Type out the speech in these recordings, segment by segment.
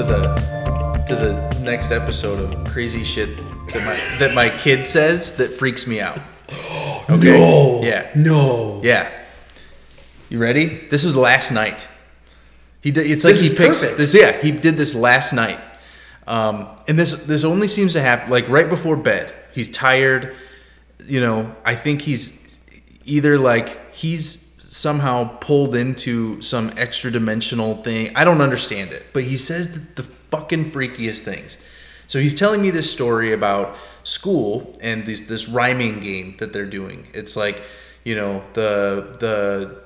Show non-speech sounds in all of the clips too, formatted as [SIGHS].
to the to the next episode of crazy shit that my that my kid says that freaks me out. [GASPS] Okay. No. Yeah. No. Yeah. You ready? This was last night. He did. It's like This he picks perfect. this. Yeah, he did this last night. Um, and this this only seems to happen like right before bed. He's tired. You know, I think he's either like he's somehow pulled into some extra dimensional thing. I don't understand it, but he says the, the fucking freakiest things. So he's telling me this story about school and this this rhyming game that they're doing. It's like, you know, the the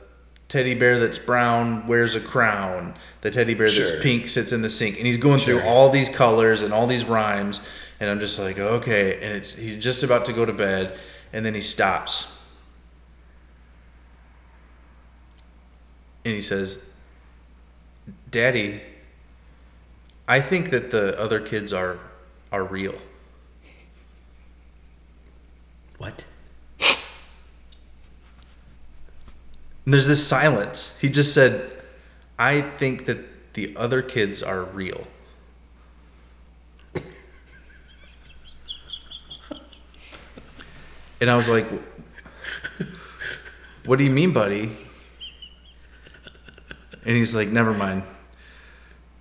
teddy bear that's brown wears a crown. The teddy bear Sure. that's pink sits in the sink. And he's going through all these colors and all these rhymes. And I'm just like, okay. And it's he's just about to go to bed, and then he stops. And he says, Daddy, I think that the other kids are are real. What? And there's this silence. He just said, I think that the other kids are real. And I was like, What do you mean, buddy? And he's like, Never mind.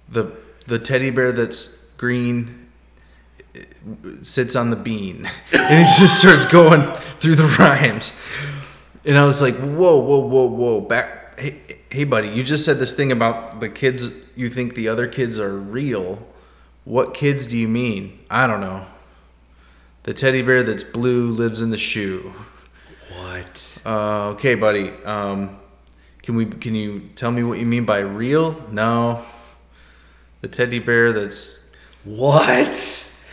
The the teddy bear that's green eh, sits on the bean. [LAUGHS] And he just starts going through the rhymes. And I was like, whoa, whoa, whoa, whoa. Back hey, hey buddy, you just said this thing about the kids you think the other kids are real. What kids do you mean? I don't know. The teddy bear that's blue lives in the shoe. What? Uh, okay, buddy. Um, can we? Can you tell me what you mean by real? No. The teddy bear that's What?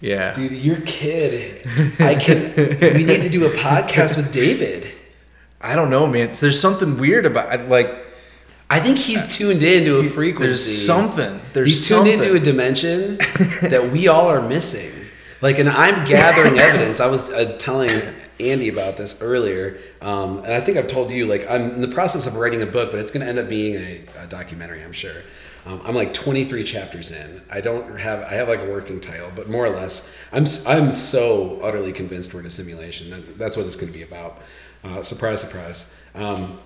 yeah. Dude, your kid. I can. we need to do a podcast with David. [LAUGHS] I don't know, man. There's something weird about like. I think he's tuned into a frequency. There's something. There's he's tuned something. into a dimension [LAUGHS] that we all are missing. Like, and I'm gathering [LAUGHS] evidence. I was uh, telling Andy about this earlier, um, and I think I've told you. Like, I'm in the process of writing a book, but it's going to end up being a, a documentary. I'm sure. Um, I'm like 23 chapters in. I don't have. I have like a working title, but more or less, I'm I'm so utterly convinced we're in a simulation. That, that's what it's going to be about. Uh, surprise, surprise. Um,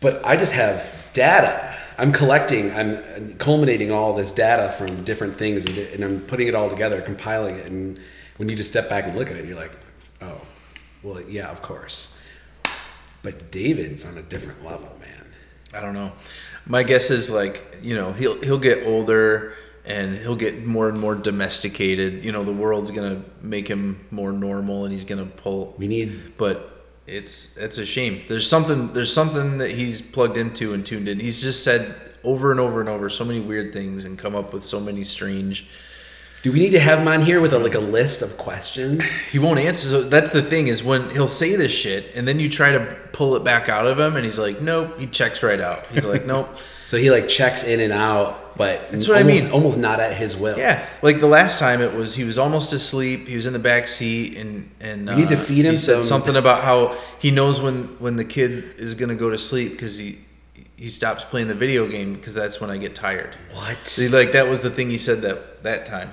but I just have data. I'm collecting, I'm culminating all this data from different things and, and I'm putting it all together, compiling it. And when you just step back and look at it, you're like, oh, well, yeah, of course. But David's on a different level, man. I don't know. My guess is like you know he'll he'll get older and he'll get more and more domesticated. You know the world's gonna make him more normal and he's gonna pull. We need, But it's it's a shame. There's something there's something that he's plugged into and tuned in. He's just said over and over and over so many weird things and come up with so many strange. Do we need to have him on here with a, like a list of questions? [SIGHS] He won't answer. So that's the thing is when he'll say this shit and then you try to pull it back out of him and he's like, nope. He checks right out. He's like, nope. [LAUGHS] So he like checks in and out, but That's what I mean. almost not at his will. Yeah, like the last time it was he was almost asleep. He was in the back seat, and and We need to uh, feed him He said some- something about how he knows when when the kid is gonna go to sleep because he he stops playing the video game because that's when I get tired. What? See, like that was the thing he said that that time,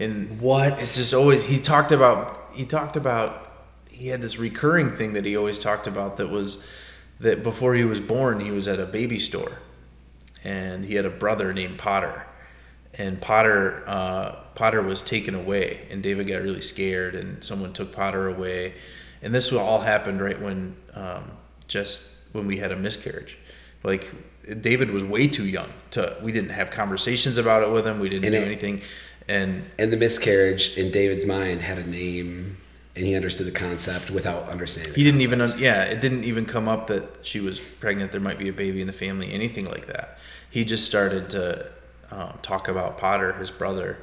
and What? it's just always he talked about he talked about he had this recurring thing that he always talked about that was that before he was born he was at a baby store. And he had a brother named Potter. And Potter uh, Potter was taken away. And David got really scared and someone took Potter away. And this all happened right when um, just when we had a miscarriage. Like David was way too young to we didn't have conversations about it with him. We didn't And do it- anything and and the miscarriage in David's mind had a name, and he understood the concept without understanding. he didn't even un- yeah it didn't even come up that she was pregnant there might be a baby in the family anything like that. He just started to um, talk about potter his brother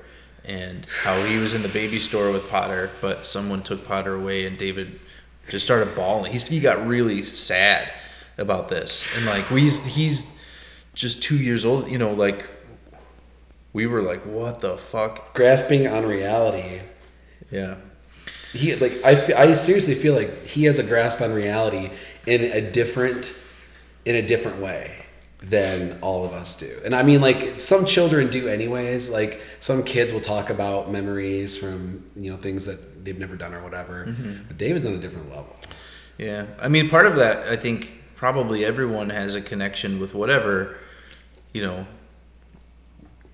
and how he was in the baby store with potter but someone took potter away and david just started bawling. He's, he got really sad about this. And like we he's just two years old you know like we were like what the fuck grasping on reality. yeah He like I, I seriously feel like he has a grasp on reality in a different in a different way. than all of us do. And I mean, like some children do, anyways. Like some kids will talk about memories from you know things that they've never done or whatever. Mm-hmm. But David's on a different level. Yeah, I mean, part of that, I think, probably everyone has a connection with whatever, you know,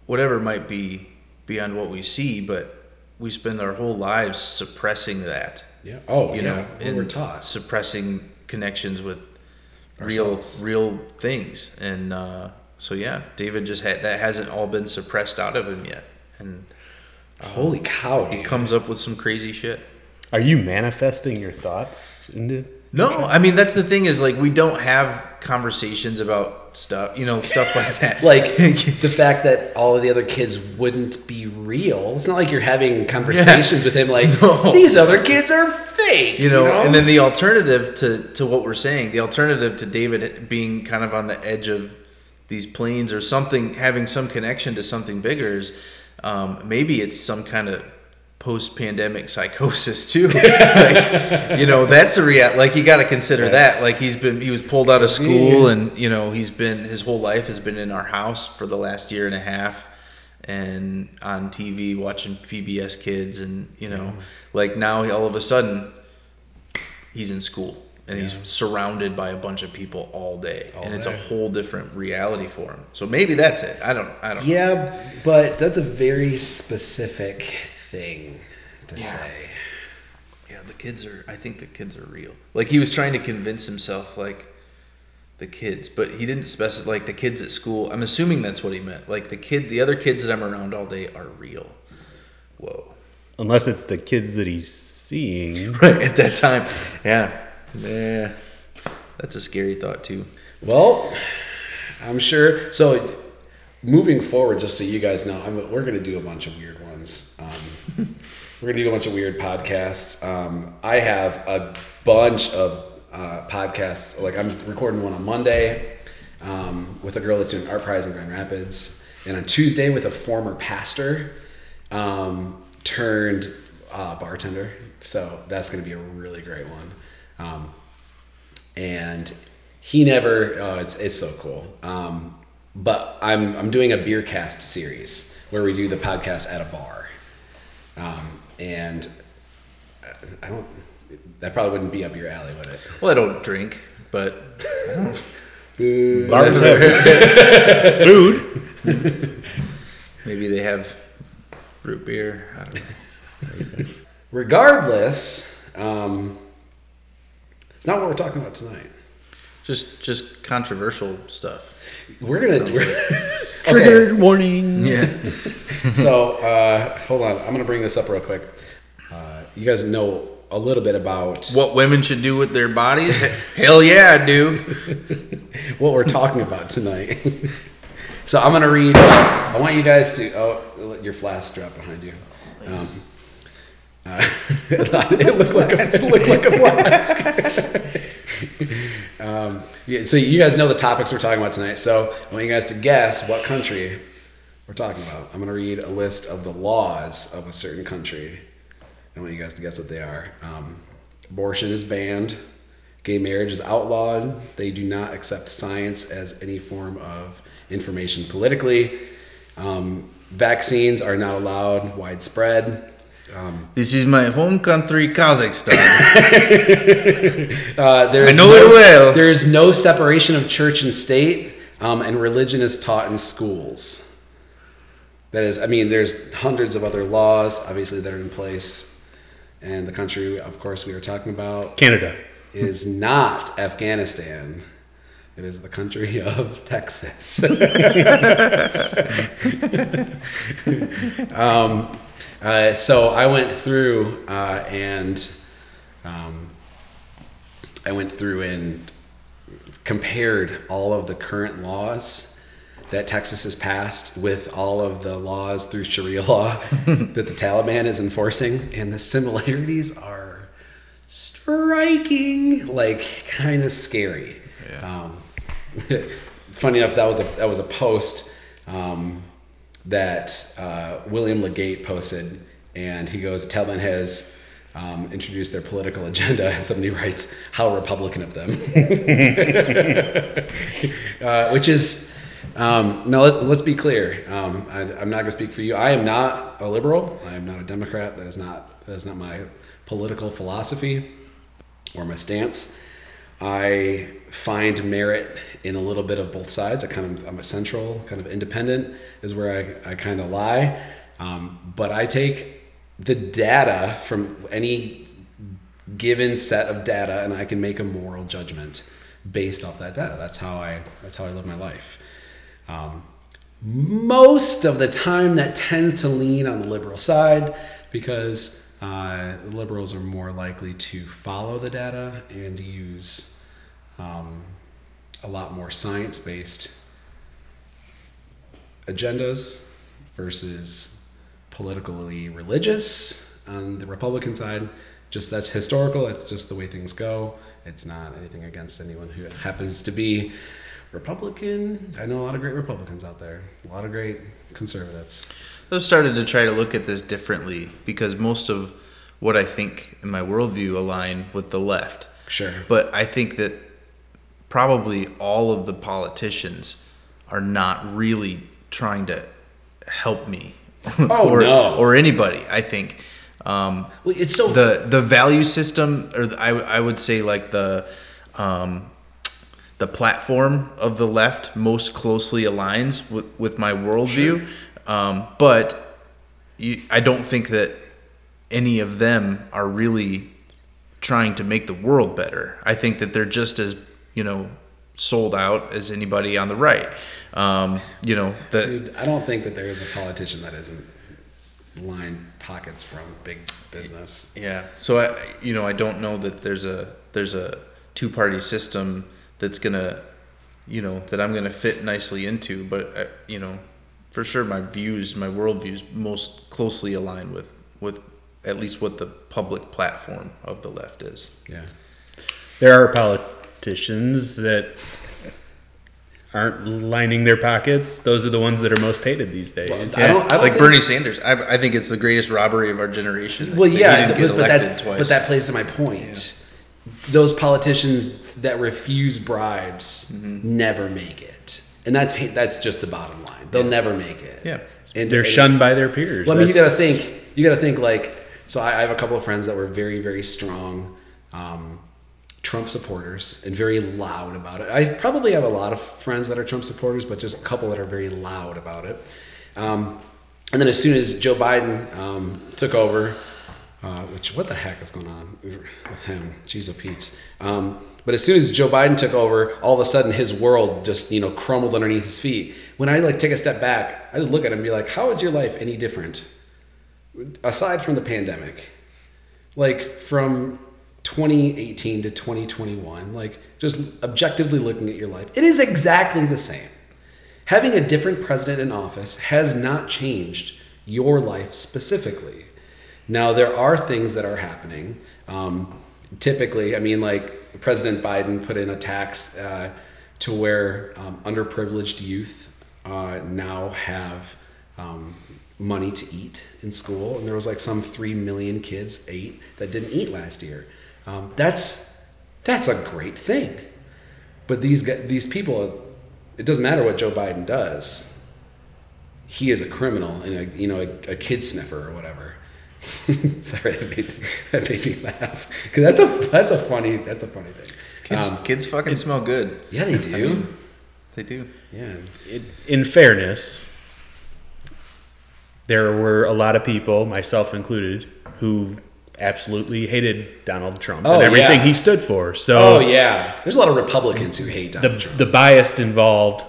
whatever might be beyond what we see, but we spend our whole lives suppressing that. Yeah. Oh, you yeah. know, we're taught. suppressing connections with Ourselves. real, real things, and uh, so yeah, David just had that hasn't all been suppressed out of him yet, and Holy cow! he comes up with some crazy shit. Are you manifesting your thoughts into? No, I mean that's the thing is like we don't have conversations about stuff, you know, stuff like [LAUGHS] that. like [LAUGHS] the fact that all of the other kids wouldn't be real. It's not like you're having conversations with him like No. these other kids are fake. you know, and then the alternative to to what we're saying, the alternative to David being kind of on the edge of these planes or something, having some connection to something bigger is um, maybe it's some kind of post-pandemic psychosis too. [LAUGHS] like, you know, that's a real. Like you got to consider That's- that. Like he's been, he was pulled out of school, and you know, he's been his whole life has been in our house for the last year and a half. And on TV watching PBS Kids, and you know, like now all of a sudden he's in school and he's surrounded by a bunch of people all day All and it's a whole different reality for him so maybe that's it i don't i don't yeah, but that's a very specific thing to say. yeah the kids are i think the kids are real like he was trying to convince himself like the kids but he didn't specify like the kids at school i'm assuming that's what he meant like the kid the other kids that i'm around all day are real whoa Unless it's the kids that he's seeing. [LAUGHS] right at that time yeah yeah that's a scary thought too Well, I'm sure. So, moving forward, just so you guys know, I'm, we're going to do a bunch of weird ones. Um, we're to do a bunch of weird podcasts. Um, I have a bunch of uh, podcasts. Like, I'm recording one on Monday um, with a girl that's doing ArtPrize in Grand Rapids, and on Tuesday with a former pastor um, turned uh, bartender. So, that's to be a really great one. Um, and he never oh it's it's so cool um, but i'm i'm doing a beer cast series where we do the podcast at a bar um, and I- i don't that probably wouldn't be up your alley would it well i don't drink but Boo. Bars have [LAUGHS] food. [LAUGHS] Maybe they have root beer. I don't know. regardless um, it's not what we're talking about tonight Just just controversial stuff. We're gonna we're, [LAUGHS] okay Triggered warning. Yeah. [LAUGHS] so uh, hold on i'm gonna bring this up real quick uh, you guys know a little bit about what women should do with their bodies? Hell yeah, I do. [LAUGHS] what we're talking about tonight. so I'm gonna read. I want you guys to. Oh, let your flask drop behind you. Um, uh, it looked like a, it looked like a flask. [LAUGHS] um, yeah, so you guys know the topics we're talking about tonight. So I want you guys to guess what country we're talking about. I'm gonna read a list of the laws of a certain country. I want you guys to guess what they are. Um, abortion is banned. Gay marriage is outlawed. They do not accept science as any form of information politically. Um, vaccines are not allowed widespread. Um, This is my home country, Kazakhstan. [LAUGHS] uh, there I know no, it well. There is no separation of church and state, um, and religion is taught in schools. That is, I mean, there's hundreds of other laws, obviously, that are in place. And the country, of course, we are talking about Canada. is [LAUGHS] not Afghanistan. It is the country [LAUGHS] of Texas. um, uh, so I went through uh, and um, I went through and compared all of the current laws that Texas has passed with all of the laws through Sharia [LAUGHS] law [LAUGHS] that the Taliban is enforcing, and the similarities are striking, like kind of scary. Um, [LAUGHS] it's funny enough that was a that was a post um, that uh, William LeGate posted, and he goes, "Taliban has um, introduce their political [LAUGHS] agenda, and somebody writes, "How Republican of them," [LAUGHS] uh, which is um, no. Let, let's be clear. Um, I, I'm not going to speak for you. I am not a liberal. I am not a Democrat. That is not that is not my political philosophy or my stance. I find merit in a little bit of both sides. I kind of I'm a central, kind of independent is where I, I kind of lie. Um, but I take the data from any given set of data and I can make a moral judgment based off that data. That's how I that's how I live my life. Um, most of the time, that tends to lean on the liberal side because uh, liberals are more likely to follow the data and use um, a lot more science based agendas versus politically religious on the Republican side. Just that's historical, that's just the way things go. It's not anything against anyone who happens to be Republican. I know a lot of great Republicans out there, a lot of great conservatives. I've started to try to look at this differently because most of what I think in my worldview align with the left. Sure. But I think that probably all of the politicians are not really trying to help me Oh, [LAUGHS] or, no. or anybody. I think um, Well, it's so the the value system, or the, I I would say like the um, the platform of the left most closely aligns with, with my worldview. Um, but you, I don't think that any of them are really trying to make the world better. I think that they're just as you know sold out as anybody on the right. Um, you know Dude, I don't think that there is a politician that isn't line pockets from big business. Yeah. So I, you know, I don't know that there's a there's a two party system that's gonna, you know, that I'm gonna fit nicely into. But uh, you know, for sure, my views, my worldviews, most closely align with with at least what the public platform of the left is. Yeah. There are politicians that aren't lining their pockets. Those are the ones that are most hated these days. I don't- I don't like think- Bernie Sanders. I, I think it's the greatest robbery of our generation. Well, Like, yeah, he didn't get but, but that twice. but that plays to my point. Those politicians that refuse bribes Mm-hmm. never make it, and that's that's just the bottom line. They'll never make it. Yeah. and They're and- shunned by their peers. Well, I mean, you got to think. You got to think like. So I, I have a couple of friends that were very, very strong um, Trump supporters and very loud about it. I probably have a lot of friends that are Trump supporters, but just a couple that are very loud about it. Um, and then as soon as Joe Biden um, took over, uh, which what the heck is going on with him? Jeez, oh Pete's. Um, but as soon as Joe Biden took over, all of a sudden his world just you know crumbled underneath his feet. When I like take a step back, I just look at him and be like, "How is your life any different?" aside from the pandemic, like from 2018 to 2021, like just objectively looking at your life, it is exactly the same. Having a different president in office has not changed your life specifically. Now, there are things that are happening. Um, typically, I mean, like President Biden put in a tax uh, to where um, underprivileged youth uh, now have um, money to eat in school, and there was like some three million kids ate that didn't eat last year. Um, that's that's a great thing. But these these people, it doesn't matter what Joe Biden does. He is a criminal and a you know a, a kid sniffer or whatever. [LAUGHS] Sorry, that made, that made me laugh because that's a that's a funny that's a funny thing. kids, Um, kids fucking smell good. yeah, they [LAUGHS] do. They do. yeah, it- in fairness, there were a lot of people, myself included, who absolutely hated Donald Trump Oh, and everything yeah. he stood for. So Oh yeah, there's a lot of Republicans who hate the Donald Trump. the bias involved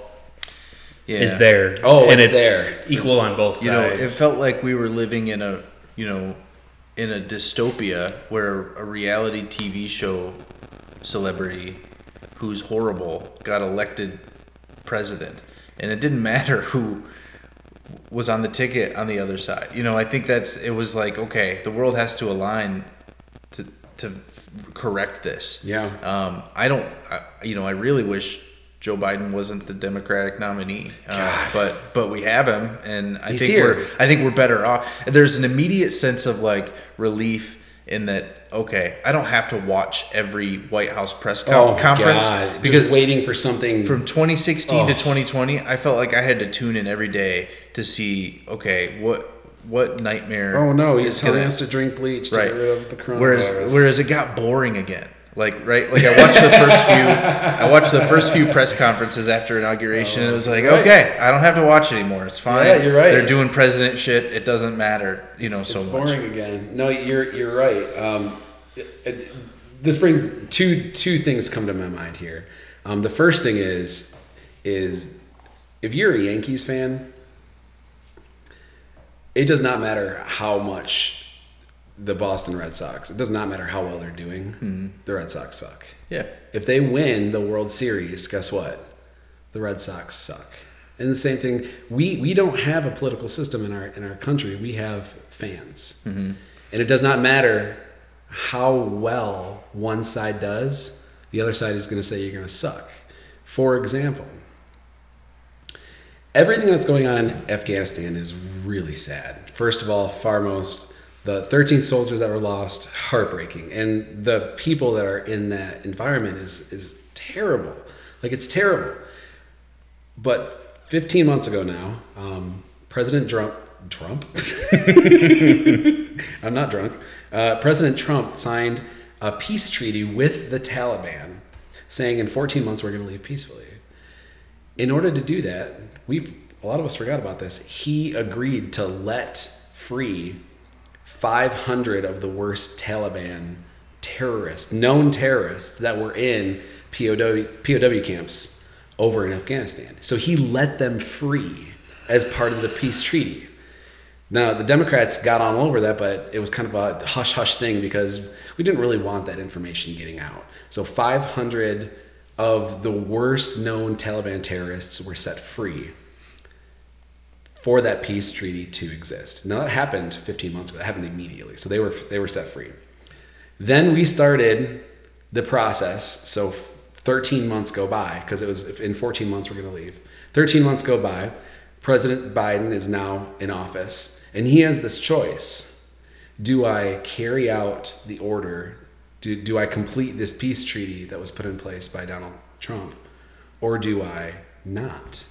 Yeah. is there. Oh, and it's there. Equal on both sides. you know it felt like we were living in a you know in a dystopia where a reality tv show celebrity who's horrible got elected president and it didn't [LAUGHS] matter who was on the ticket on the other side you know i think that's it was like okay the world has to align to to correct this Yeah. um, i don't I, you know i really wish Joe Biden wasn't the Democratic nominee, uh, but but we have him, and I He's think here. we're I think we're better off. There's an immediate sense of like relief in that okay, I don't have to watch every White House press Oh conference God. because Just waiting for something. from 2016 to Oh. 2020, I felt like I had to tune in every day to see okay, what what nightmare oh no, he's telling gonna- us to drink bleach to right. get rid of the coronavirus. Whereas whereas it got boring again. Like right, like I watched the first few, I watched the first few press conferences after inauguration, and it was like, Right. okay, I don't have to watch anymore. It's fine. Yeah, you're right. They're It's- doing president shit. It doesn't matter, you know, so it's much. boring again. No, you're you're right. Um, it- it- this brings two two things come to my mind here. Um, the first thing is is if you're a Yankees fan, it does not matter how much the Boston Red Sox. It does not matter how well they're doing. Mm-hmm. The Red Sox suck. Yeah, If they win the World Series, guess what? The Red Sox suck. And the same thing, we, we don't have a political system in our in our country. We have fans, mm-hmm. and it does not matter how well one side does. The other side is going to say you're going to suck. For example, everything that's going on in Afghanistan is really sad. First of all, foremost, the 13 soldiers that were lost, heartbreaking, and the people that are in that environment is is terrible. Like it's terrible. But 15 months ago now, um, President Trump, Trump, [LAUGHS] I'm not drunk. Uh, President Trump signed a peace treaty with the Taliban, saying in 14 months we're going to leave peacefully in order to do that, we've a lot of us forgot about this. He agreed to let free 500 of the worst Taliban terrorists, known terrorists that were in POW, POW camps over in Afghanistan. So he let them free as part of the peace treaty. Now, the Democrats got on over that, but it was kind of a hush hush thing because we didn't really want that information getting out. So, 500 of the worst known Taliban terrorists were set free for that peace treaty to exist. Now, that happened 15 months ago. That happened immediately. So, they were, they were set free. Then we started the process. So 13 months go by because it was in 14 months we're going to leave. 13 months go by. President Biden is now in office and he has this choice. Do I carry out the order? Do, do I complete this peace treaty that was put in place by Donald Trump? Or do I not?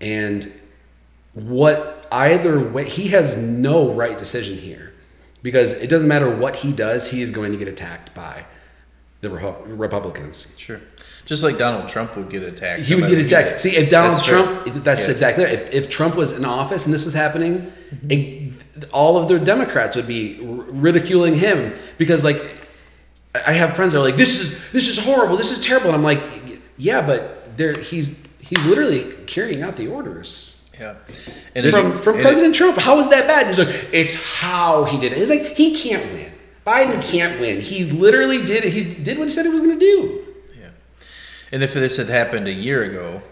And what either way, he has no right decision here because it doesn't matter what he does, he is going to get attacked by the Repu- Republicans. sure. Just like Donald Trump would get attacked. He would get attacked. See, if Donald That's. Trump, that's Yeah. exactly right. If, if Trump was in office and this was happening, mm-hmm. it, all of the Democrats would be ridiculing him because, like, I I have friends that are like, "This is this is horrible. This is terrible." And I'm like, "Yeah, but there he's he's literally carrying out the orders." Yeah. And it- from from and it- President Trump. How is that bad? He's like, it's how he did it. He's like, he can't win. Biden can't win. He literally did it. He did what he said he was going to do. Yeah. And if this had happened a year ago,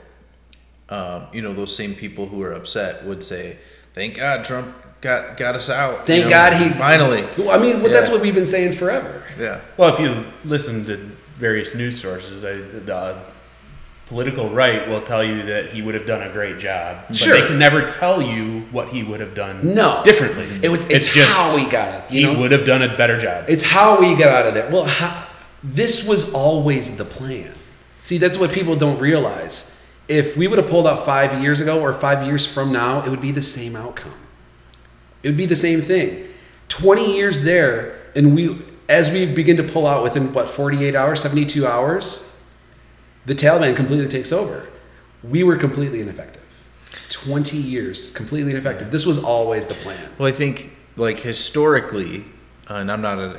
um, you know, those same people who are upset would say, "Thank God Trump got got us out." Thank you know, God he finally." Well, I mean, well, that's what we've been saying forever. Yeah. Well, if you listen to various news sources, I, the political right will tell you that he would have done a great job, but Sure. they can never tell you what he would have done No. differently. It was, it's, how we got it. he know? would have done a better job. It's how we got out of there. Well, how, this was always the plan. See, that's what people don't realize. If we would have pulled out five years ago or five years from now, it would be the same outcome. It would be the same thing. 20 years there, and we, as we begin to pull out within what, 48 hours, 72 hours, the Taliban completely takes over. We were completely ineffective. 20 years, completely ineffective. This was always the plan. Well, I think like historically, uh, and I'm not an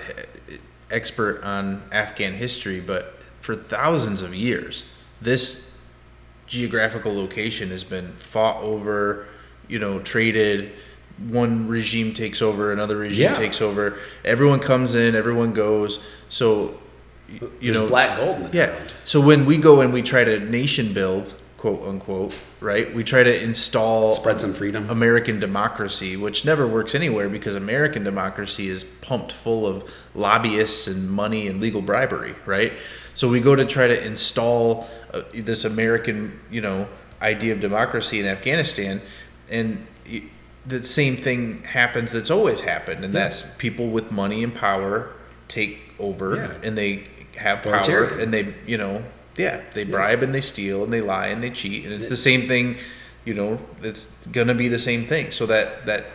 expert on Afghan history, but for thousands of years, this geographical location has been fought over, you know, traded. One regime takes over, another regime Yeah. takes over. Everyone comes in, everyone goes. So, you There's know, black gold in the yeah. ground. So when we go and we try to nation build, quote unquote, right? We try to install Spread some freedom. American democracy, which never works anywhere because American democracy is pumped full of lobbyists and money and legal bribery, right? So we go to try to install uh, this American, you know, idea of democracy in Afghanistan, and the same thing happens that's always happened, and that's people with money and power take over, Yeah. and they have power, and they you know yeah they bribe and they steal and they lie and they cheat, and it's the same thing. You know, it's gonna be the same thing. So that that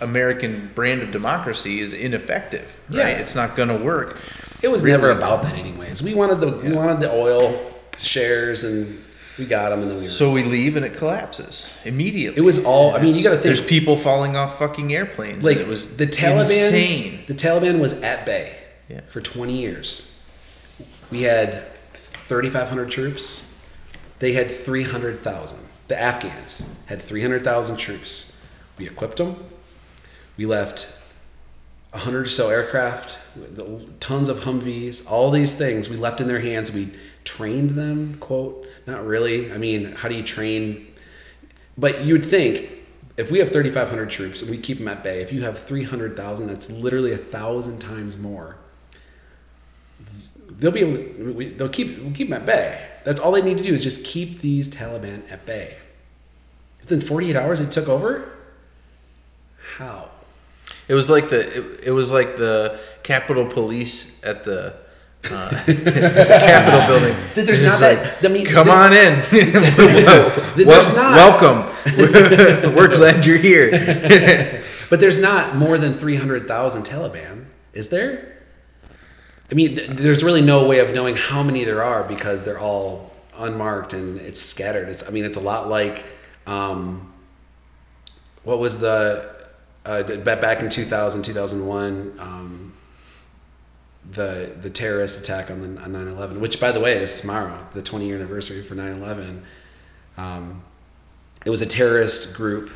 American brand of democracy is ineffective. Right? Yeah. It's not gonna work. It was Really. never about that, anyways. We wanted the we wanted the oil shares, and we got them, and then we. So we leave and it collapses immediately. It was all- I mean, you gotta think- There's people falling off fucking airplanes. like it was the Taliban. Insane. The Taliban was at bay Yeah. for 20 years. We had 3,500 troops. They had 300,000. The Afghans had 300,000 troops. We equipped them. We left 100 or so aircraft, tons of Humvees, all these things we left in their hands. We trained them, quote. Not really. I mean, how do you train? But you'd think if we have 3,500 troops and we keep them at bay, if you have 300,000, that's literally a thousand times more. They'll be able to, we, they'll keep, we'll keep them at bay. That's all they need to do is just keep these Taliban at bay. Within 48 hours, they took over? How? It was like the it, it was like the Capitol Police at the uh, [LAUGHS] at the Capitol building. There's not that- I mean, come there- on in. [LAUGHS] There's [LAUGHS] Wel- not. Welcome. We're glad you're here. But there's not more than 300,000 Taliban, is there? I mean, th- there's really no way of knowing how many there are because they're all unmarked and it's scattered. It's, I mean, it's a lot like, um, what was the, uh, back in 2000, 2001, um, the, the terrorist attack on, the, on 9-11, which by the way is tomorrow, the 20 year anniversary for 9-11. Um, it was a terrorist group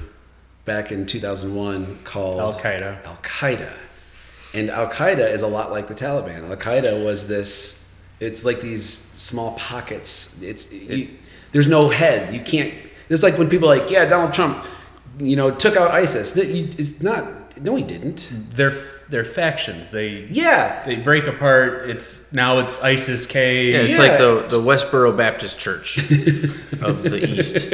back in 2001 called Al Qaeda. Al Qaeda. And Al Qaeda is a lot like the Taliban. Al Qaeda was this, it's like these small pockets. It's, you, there's no head. You can't, it's like when people are like, yeah, Donald Trump, you know, took out ISIS. That It's not, no, he didn't. They're they're factions. They Yeah. they break apart. It's now it's ISIS K. Yeah, it's Yeah. like the the Westboro Baptist Church [LAUGHS] of the East.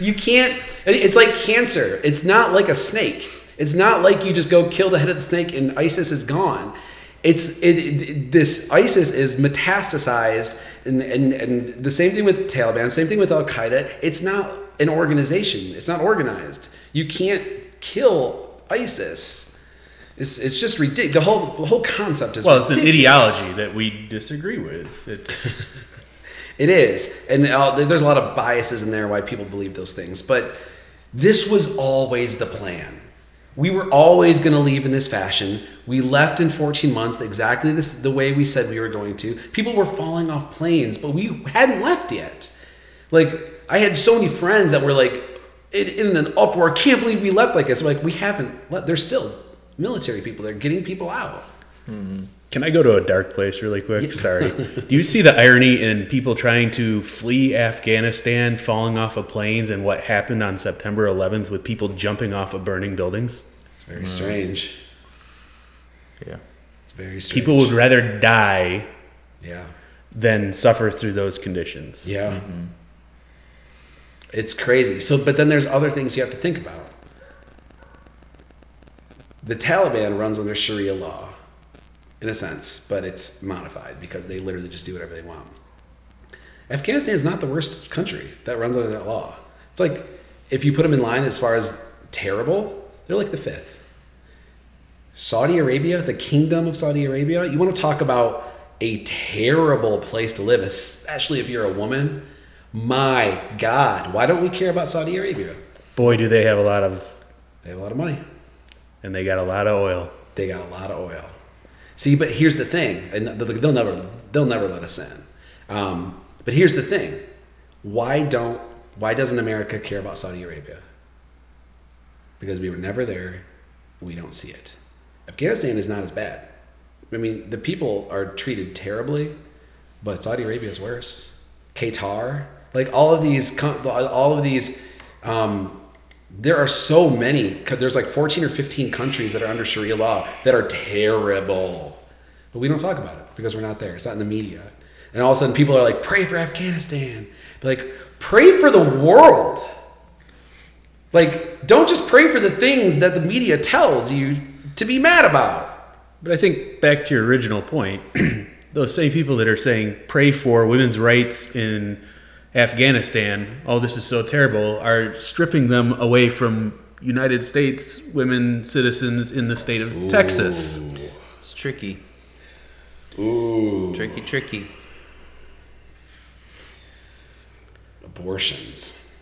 You can't. It's like cancer. It's not like a snake. It's not like you just go kill the head of the snake and ISIS is gone. It's it, it- this ISIS is metastasized, and, and and the same thing with Taliban. Same thing with Al Qaeda. It's not an organization. It's not organized. You can't kill ISIS. It's, it's just ridiculous. The whole the whole concept is well, it's an ideology that we disagree with. It's [LAUGHS] It is, and uh, there's a lot of biases in there why people believe those things. But this was always the plan. We were always going to leave in this fashion. We left in 14 months, exactly this, the way we said we were going to. People were falling off planes, but we hadn't left yet. Like I had so many friends that were like in, in an uproar. Can't believe we left like this. I'm like we haven't. Left. There's still military people. They're getting people out. Mm-hmm. Can I go to a dark place really quick? Sorry. [LAUGHS] Do you see the irony in people trying to flee Afghanistan, falling off of planes, and what happened on September 11th with people jumping off of burning buildings? It's very strange. Mm. Yeah. It's very strange. People would rather die Yeah. than suffer through those conditions. Yeah. Mm-hmm. It's crazy. So, but then there's other things you have to think about. The Taliban runs under Sharia law, in a sense, but it's modified because they literally just do whatever they want. Afghanistan is not the worst country that runs under that law. It's like if you put them in line as far as terrible, they're like the fifth. Saudi Arabia, the kingdom of Saudi Arabia, you want to talk about a terrible place to live, especially if you're a woman. My God, why don't we care about Saudi Arabia? Boy, do they have a lot of, They have a lot of money. and they got a lot of oil. They got a lot of oil. See, but here's the thing, and they'll never they'll never let us in. Um, but here's the thing: why don't why doesn't America care about Saudi Arabia? Because we were never there, we don't see it. Afghanistan is not as bad. I mean, the people are treated terribly, but Saudi Arabia is worse. Qatar, like all of these, all of these. Um, there are so many. There's like 14 or 15 countries that are under Sharia law that are terrible, but we don't talk about it because we're not there. It's not in the media. And all of a sudden, people are like, "Pray for Afghanistan." Be like, "Pray for the world." Like, don't just pray for the things that the media tells you to be mad about. But I think back to your original point, [CLEARS THROAT] those same people that are saying pray for women's rights in Afghanistan, oh, this is so terrible, are stripping them away from United States women citizens in the state of Texas. It's tricky, Ooh. tricky, tricky. abortions.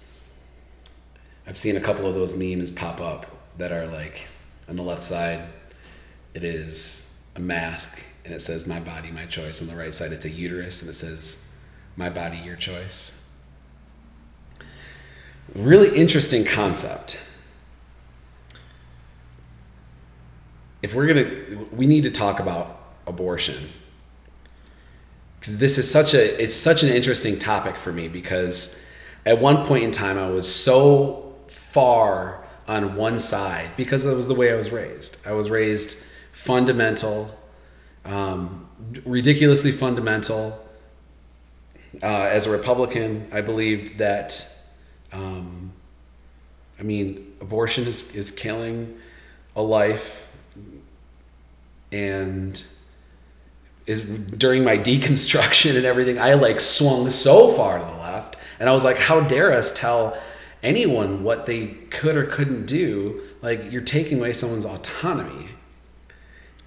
I've seen a couple of those memes pop up that are like on the left side, it is a mask and it says "My body, my choice." On the right side, it's a uterus and it says "My body, your choice." Really interesting concept. If we're gonna, we need to talk about abortion because this is such a it's such an interesting topic for me because at one point in time I was so far on one side because it was the way I was raised. I was raised fundamental, um, ridiculously fundamental. Uh, as a Republican, I believed that, um, I mean, abortion is, is killing a life and is during my [LAUGHS] deconstruction and everything, I like swung so far to the left, and I was like, "How dare us tell anyone what they could or couldn't do? Like you're taking away someone's autonomy."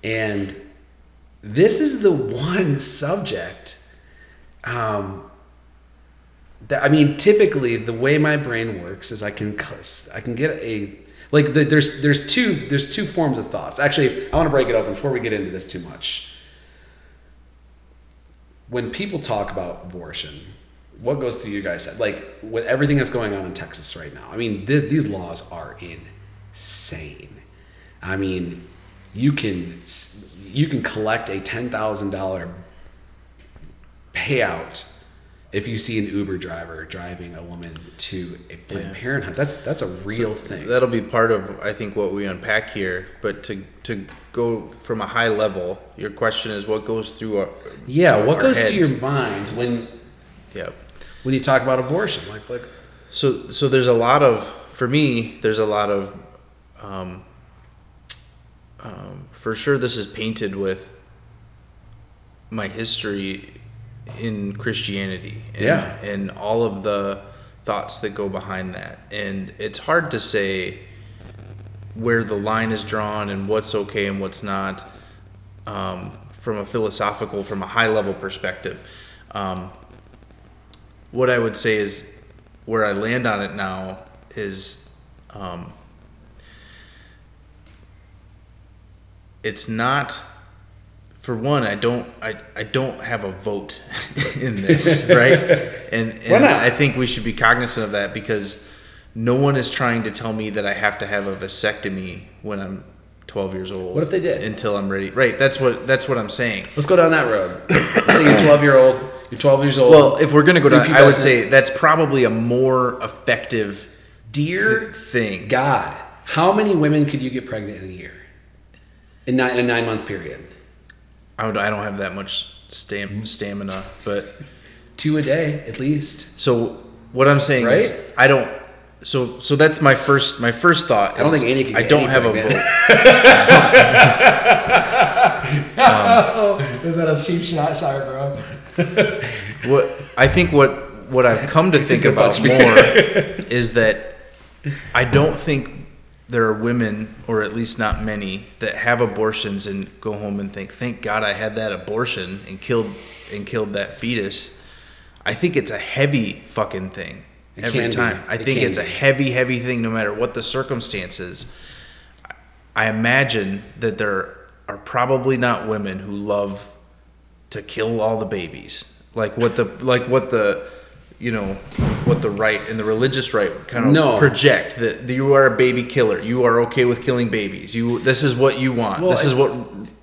And this is the one subject um, that I mean, typically the way my brain works is I can I can get a like the, there's there's two there's two forms of thoughts. Actually, I want to break it up before we get into this too much when people talk about abortion, what goes through you guys' head? Like with everything that's going on in Texas right now. I mean, th- these laws are insane. I mean, you can you can collect a ten thousand dollar payout if you see an Uber driver driving a woman to a Planned Yeah. Parenthood. That's that's a real thing. That'll be part of I think what we unpack here. But to to go from a high level, your question is what goes through our yeah, what our goes through your mind when Yep. when you talk about abortion? Like like So so there's a lot of for me there's a lot of um, um, for sure this is painted with my history in Christianity and, Yeah. and all of the thoughts that go behind that and it's hard to say where the line is drawn and what's okay and what's not um, from a philosophical from a high level perspective um, what I would say is where I land on it now is um, it's not for one I don't I, I don't have a vote [LAUGHS] in this right and, [LAUGHS] and Why not? I think we should be cognizant of that because no one is trying to tell me that I have to have a vasectomy when I'm 12 years old What if they did? until I'm ready right that's what that's what I'm saying Let's go down that road. Let's say you're 12 year old. You're 12 years old. Well, if we're gonna go down, I would say that's probably a more effective dear thing. God, how many women could you get pregnant in a year? In, nine, in a nine month period? I, would, I don't have that much stam- mm-hmm. stamina, but Two a day, at least. so what I'm saying is, I don't. So so that's my first my first thought. I don't think Andy can I don't have a pregnant. vote. [LAUGHS] Is that a cheap shot, Shire bro? [LAUGHS] What I think what what I've come to think about more [LAUGHS] is that I don't think there are women, or at least not many, that have abortions and go home and think, "Thank God I had that abortion and killed and killed that fetus." I think it's a heavy fucking thing It every can be. time. I It think it's a heavy, heavy thing, no matter what the circumstances. I imagine that there are probably not women who love to kill all the babies, like what the like what the you know what the right and the religious right kind of No. project that you are a baby killer. You are okay with killing babies. You this is what you want. Well, this is what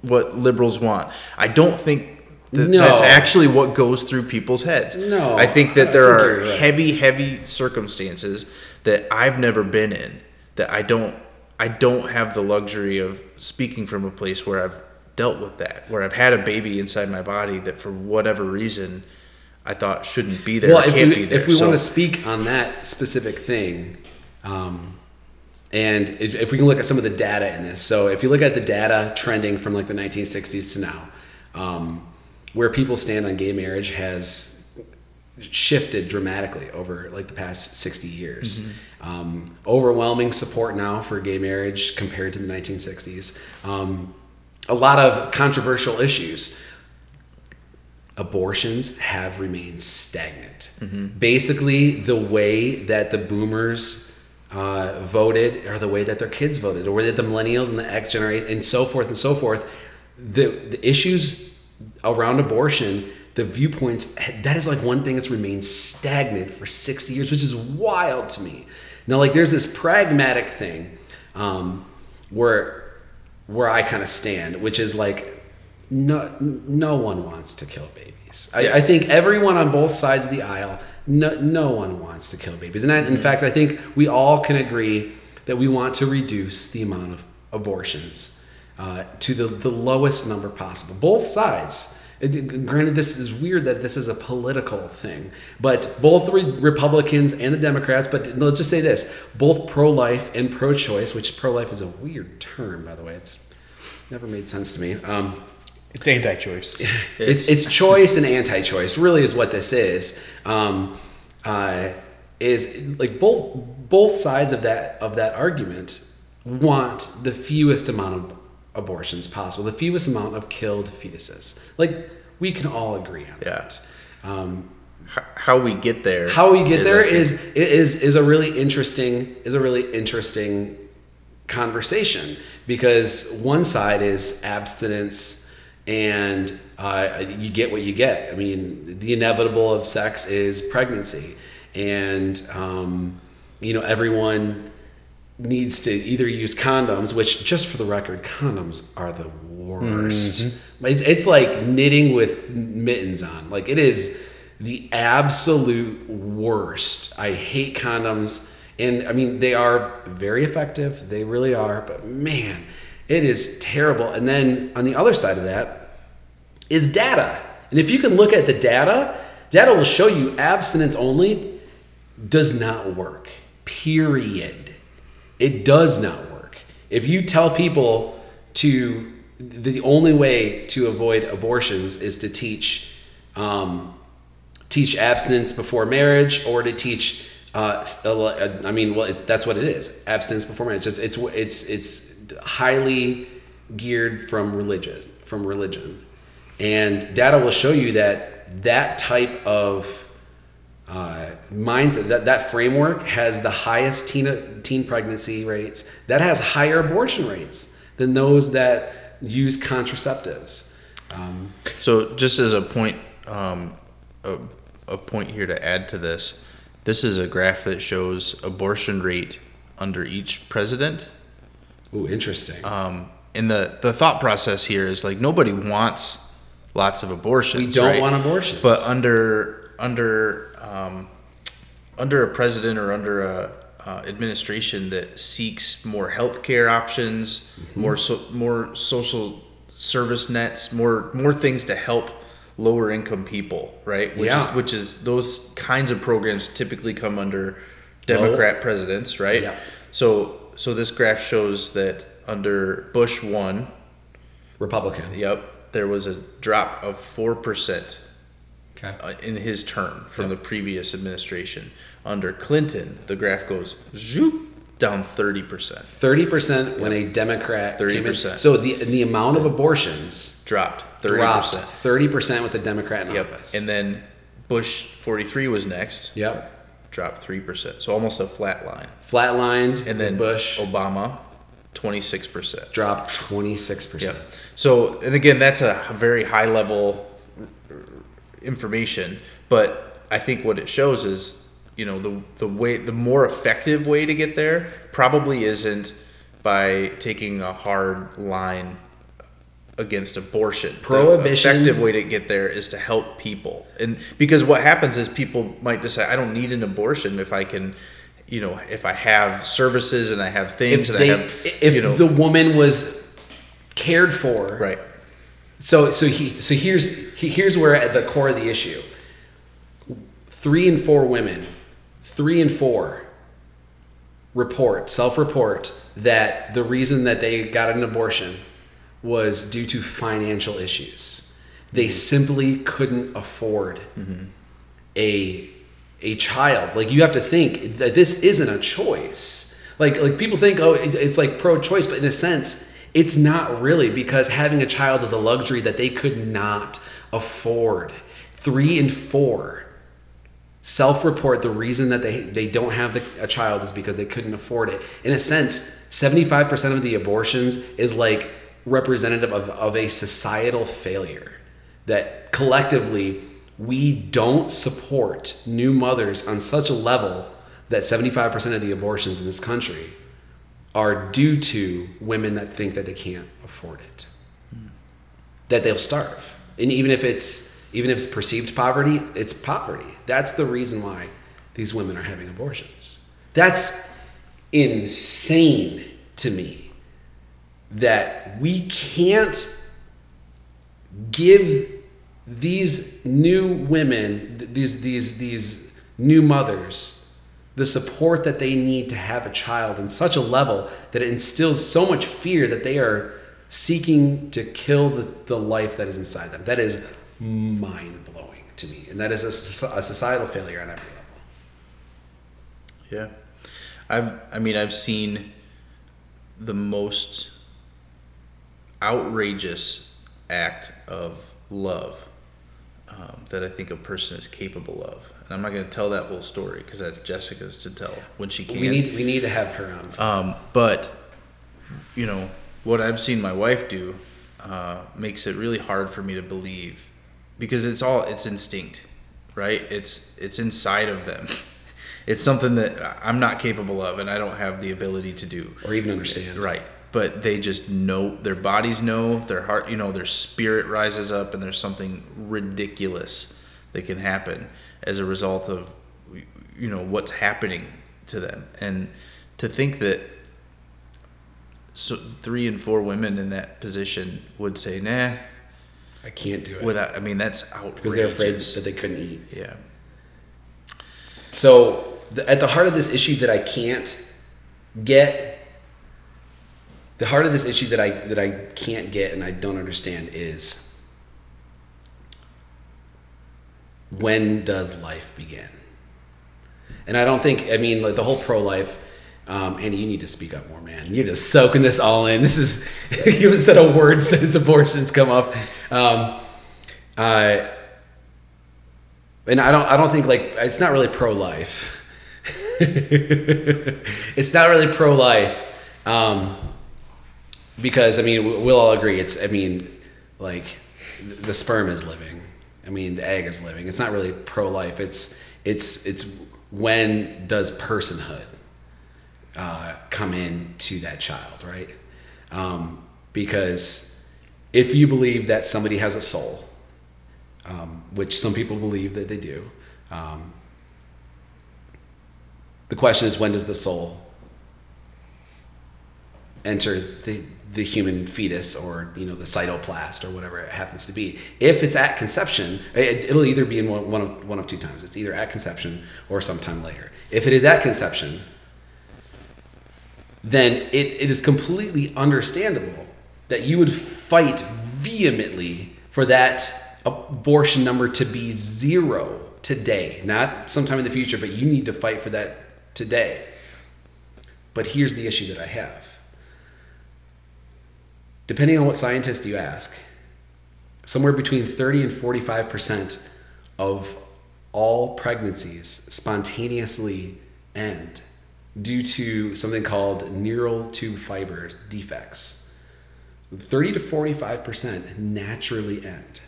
what liberals want. I don't think that No. that's actually what goes through people's heads. No, I think that there think are right. heavy, heavy circumstances that I've never been in that I don't I don't have the luxury of speaking from a place where I've dealt with that, where I've had a baby inside my body that for whatever reason I thought shouldn't be there, well, if can't we, be there. if we So- want to speak on that specific thing, um, and if, if we can look at some of the data in this, so if you look at the data trending from like the 1960s to now, um, where people stand on gay marriage has shifted dramatically over like the past 60 years. Um, overwhelming support now for gay marriage compared to the 1960s. Um, a lot of controversial issues. Abortions have remained stagnant. Basically, the way that the boomers uh, voted, or the way that their kids voted, or that the millennials and the X generation, and so forth and so forth, the, the issues around abortion, the viewpoints, that is like one thing that's remained stagnant for 60 years, which is wild to me. Now, like, there's this pragmatic thing um, where where I kind of stand, which is like, no, no one wants to kill babies. I, I think everyone on both sides of the aisle, no, no one wants to kill babies. And I, in fact, I think we all can agree that we want to reduce the amount of abortions uh, to the, the lowest number possible. Both sides. It- Granted, this is weird that this is a political thing, but both Re- Republicans and the Democrats, but let's just say this both pro life and pro choice, which pro life is a weird term, by the way. It's never made sense to me. Um, It's anti-choice. [LAUGHS] it's it's choice and anti-choice really is what this is um, uh, is like both both sides of that of that argument want the fewest amount of abortions possible the fewest amount of killed fetuses like we can all agree on Yeah. that um, how we get there. how we get there I think- is is is a really interesting is a really interesting conversation because one side is abstinence and uh, you get what you get. I mean, the inevitable of sex is pregnancy, and um, you know everyone needs to either use condoms, which just for the record, condoms are the worst. It's, it's like knitting with mittens on. Like it is the absolute worst. I hate condoms. And I mean, they are very effective. They really are. But man, it is terrible. And then on the other side of that is data. And if you can look at the data, data will show you abstinence only does not work. Period. It does not work. If you tell people to, the only way to avoid abortions is to teach, um, teach abstinence before marriage, or to teach. Uh, I mean, well, it, that's what it is. Abstinence before marriage. It's it's it's, it's highly geared from religion, from religion, and data will show you that that type of uh, mindset, that, that framework has the highest teen, teen pregnancy rates, that has higher abortion rates than those that use contraceptives. Um, So, just as a point, um, a, a point here to add to this, this is a graph that shows abortion rate under each president. Ooh, interesting. Um, and the the thought process here is like nobody wants lots of abortions. we don't right? want abortions. But under under um, under a president or under a uh, administration that seeks more healthcare options, Mm-hmm. more so, more social service nets, more more things to help lower income people, right? Which Yeah. is which is those kinds of programs typically come under Democrat presidents, right? Yeah. So so this graph shows that under Bush one, Republican. yep, there was a drop of four percent Okay. uh, in his term from the previous administration. Under Clinton, the graph goes zoop down 30%. Thirty percent when a Democrat. 30%. So the the amount of abortions Dropped 30%. dropped thirty percent with a Democrat in Yep. office. And then Bush 43 was next, yep, dropped 3%. So almost a flat line. flatlined. And then Bush Obama 26%. dropped twenty six Yep. percent. So, and again, that's a very high level information, but I think what it shows is, you know, the the way the more effective way to get there probably isn't by taking a hard line against abortion. Prohibition- The effective way to get there is to help people. And because what happens is people might decide I don't need an abortion if I can you know, if I have services and I have things If and they, I have if you know the woman was cared for, right. So so he so here's he, here's where at the core of the issue. Three and four women, three and four report, self report, that the reason that they got an abortion was due to financial issues. They simply couldn't afford a a child. Like you have to think that this isn't a choice. Like like people think oh it- it's like pro choice, but in a sense it's not really because having a child is a luxury that they could not afford. 3 and 4 self-report the reason that they they don't have the, a child is because they couldn't afford it. In a sense, 75% of the abortions is like representative of, of a societal failure that collectively we don't support new mothers on such a level that 75% of the abortions in this country are due to women that think that they can't afford it. That they'll starve. And even if it's even if it's perceived poverty it's poverty. That's the reason why these women are having abortions. That's insane to me that we can't give these new women these these these new mothers the support that they need to have a child in such a level that it instills so much fear that they are seeking to kill the, the life that is inside them that is mind-blowing to me and that is a, a societal failure on every level Yeah. I've I mean I've seen the most outrageous act of love um, that I think a person is capable of. And I'm not going to tell that whole story because that's Jessica's to tell when she can. we need we need to have her on Um, but you know what I've seen my wife do uh, makes it really hard for me to believe because it's all it's instinct, right? It's it's inside of them. [LAUGHS] It's something that I'm not capable of, and I don't have the ability to do. or even understand Right. But they just know, their bodies know, their heart, you know, their spirit rises up, and there's something ridiculous that can happen as a result of, you know, what's happening to them. And to think that so three and four women in that position would say, nah, i can't do it without, I mean, that's outrageous. because they're afraid that they couldn't eat Yeah. So, the, at the heart of this issue that I can't get, the heart of this issue that I that I can't get and I don't understand is when does life begin? And I don't think I mean like the whole pro life. Um, Andy, you need to speak up more, man. You're just soaking this all in. This is [LAUGHS] you haven't said a word [LAUGHS] since abortions come up. Um, and I don't I don't think like it's not really pro life. [LAUGHS] it's not really pro life um, because I mean we- we'll all agree it's I mean like the sperm is living. I mean the egg is living. It's not really pro life. It's it's it's when does personhood uh, come in to that child, right? Um, because if you believe that somebody has a soul, um, which some people believe that they do. Um, the question is, when does the soul enter the, the human fetus or you know the cytoplast or whatever it happens to be? If it's at conception, it, it'll either be in one, one of one of two times. It's either at conception or sometime later. If it is at conception, then it, it is completely understandable that you would fight vehemently for that abortion number to be zero today, not sometime in the future, but you need to fight for that today. But here's the issue that I have. Depending on what scientist you ask, somewhere between 30 and 45% of all pregnancies spontaneously end due to something called neural tube fiber defects. 30 to 45% naturally end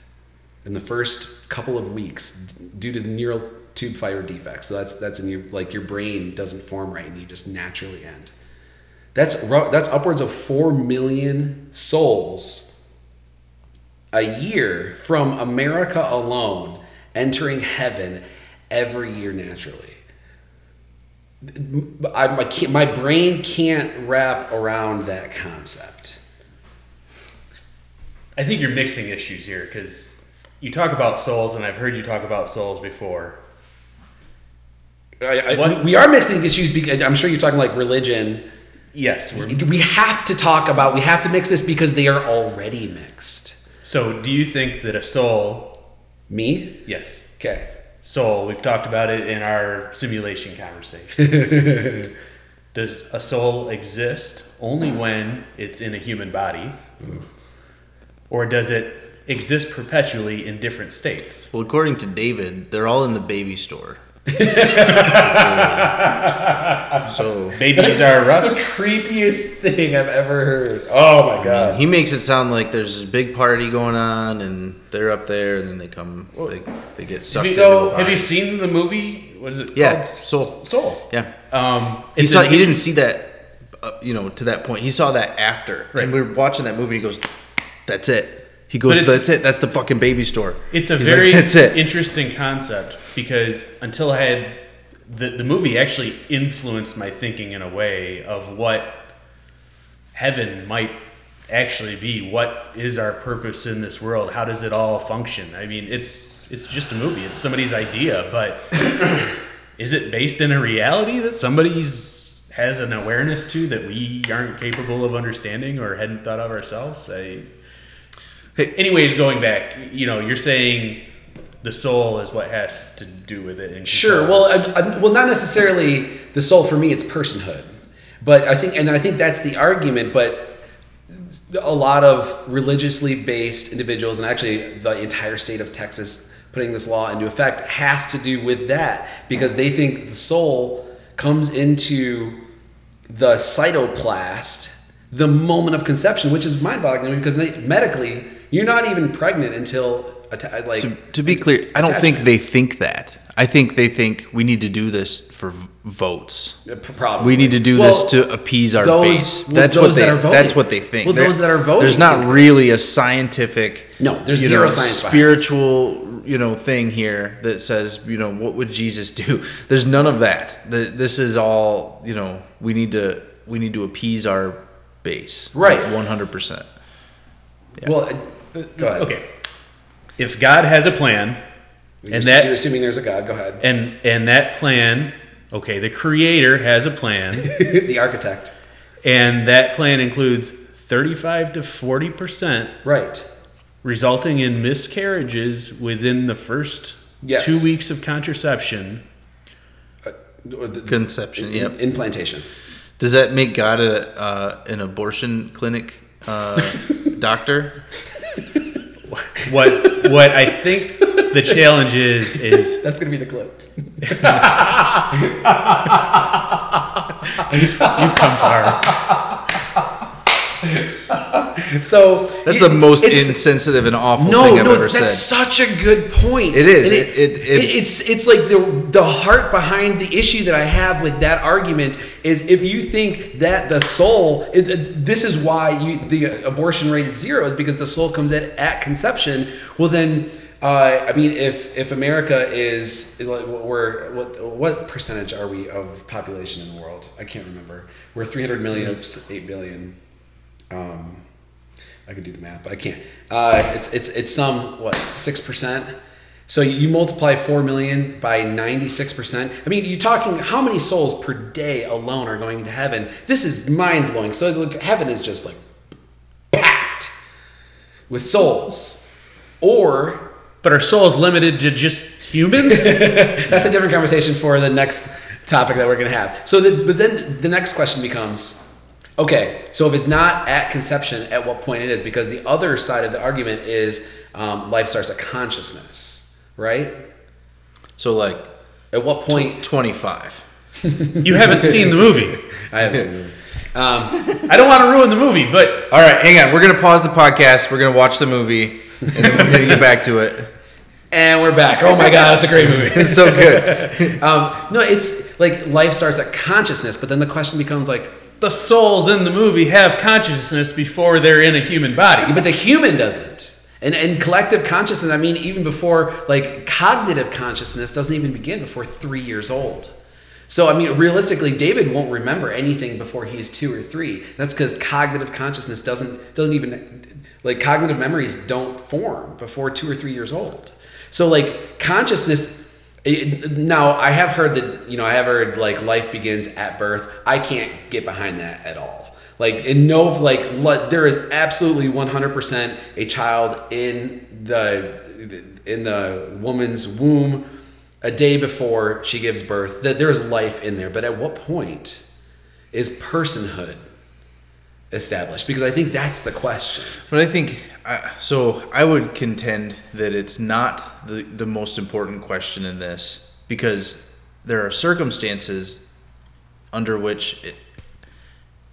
in the first couple of weeks due to the neural tube fiber defects. So that's that's in your like your brain doesn't form right and you just naturally end. That's that's upwards of 4 million souls a year from America alone entering heaven every year naturally. I, my, my brain can't wrap around that concept. I think you're mixing issues here because you talk about souls, and I've heard you talk about souls before. I, I, we are mixing issues because I'm sure you're talking like religion. Yes. we're- We have to talk about. We have to mix this because they are already mixed. So, do you think that a soul? Me? Yes. Okay. Soul. We've talked about it in our simulation conversations. [LAUGHS] Does a soul exist only mm. when it's in a human body, or does it exist perpetually in different states? Well, according to David, they're all in the baby store. So Babies are The creepiest thing I've ever heard. Oh my god. he makes it sound like there's a big party going on, and they're up there, and then they come, they, they get Have sucked you, so- have you seen the movie? What is it? Yeah, called? Soul. Soul. Yeah, Um, he saw. He didn't see that, uh, you know, to that point. He saw that after, Right. and we were watching that movie. He goes, "That's it." He goes, "That's it. That's the fucking baby store." It's a He's like, very That's it. interesting concept because until I had the the movie actually influenced my thinking in a way of what heaven might actually be. What is our purpose in this world? How does it all function? I mean, it's it's just a movie. It's somebody's idea, but [COUGHS] is it based in a reality that somebody's has an awareness to that we aren't capable of understanding or hadn't thought of ourselves? I, Hey- anyways, going back, you know, you're saying the soul is what has to do with it. And Sure. Well. I, I, well, not necessarily the soul for me. It's personhood, but I think, and I think that's the argument. But a lot of religiously based individuals, and actually the entire state of Texas putting this law into effect, has to do with that because they think the soul comes into the cytoplast the moment of conception, which is mind-boggling because they, medically you're not even pregnant until atta- like to, to be clear, I don't think they think that. I think they think we need to do this for votes. Uh, Probably. We need to do Well, this to appease our those- base. That's those what they. that are voting. That's what they think. Well, There- those that are voting There's not really this. a scientific. No, there's you zero know, science behind Spiritual, you know, thing here that says, you know, what would Jesus do? [LAUGHS] There's none of that. The, this is all, you know, we need to we need to appease our base. Right. One hundred percent. Well, uh, go ahead. okay. If God has a plan, You're, and that you're assuming there's a God. Go ahead. and and that plan, okay, the Creator has a plan, [LAUGHS] the architect. and that plan includes thirty-five to forty percent Right. resulting in miscarriages within the first Yes. two weeks of contraception. Conception. In- Yep. Implantation. Does that make God a uh, an abortion clinic uh, [LAUGHS] doctor? [LAUGHS] What what I think the challenge is is That's gonna be the clip. [LAUGHS] you've come far. So That's it- the most insensitive and awful No, thing I've no, ever that's said. such a good point. It is. It- it- it- it's it's like the the heart behind the issue that I have with that argument is if you think that the soul is this is why you the abortion rate is zero is because the soul comes at at conception. Well, then. Uh, I mean, if if America is like we're what what percentage are we of population in the world? I can't remember. We're 300 million of 8 billion. Um, I could do the math, but I can't. Uh, it's it's it's some what six percent. So you multiply four million by ninety six percent. I mean, you're talking how many souls per day alone are going to heaven? This is mind blowing. So look, heaven is just like packed with souls, or But our souls limited to just humans? [LAUGHS] that's a different conversation for the next topic that we're going to have. So, the, but then the next question becomes, okay, so if it's not at conception, at what point it is? Because the other side of the argument is um, life starts at consciousness, right? So like At what point? twenty five. you haven't seen the movie. [LAUGHS] I haven't seen the movie. Um, [LAUGHS] I don't want to ruin the movie, but All right, hang on. We're gonna pause the podcast. We're gonna watch the movie, and then we're gonna get back to it. [LAUGHS] and we're back. Oh my god, that's a great movie. It's so good. Um, no, it's like life starts at consciousness, but then the question becomes like, the souls in the movie have consciousness before they're in a human body. but the human doesn't. And, and collective consciousness, I mean, even before, like, cognitive consciousness doesn't even begin before three years old. So, I mean, realistically, David won't remember anything before he's two or three. That's because cognitive consciousness doesn't, doesn't even, like, cognitive memories don't form before two or three years old. So, like, consciousness, It, now I have heard that you know I have heard like life begins at birth. I can't get behind that at all. Like in no like there is absolutely 100% a child in the in the woman's womb a day before she gives birth. That there is life in there. But at what point is personhood established? Because I think that's the question. But I think uh, so. I would contend that it's not the the most important question in this because there are circumstances under which it,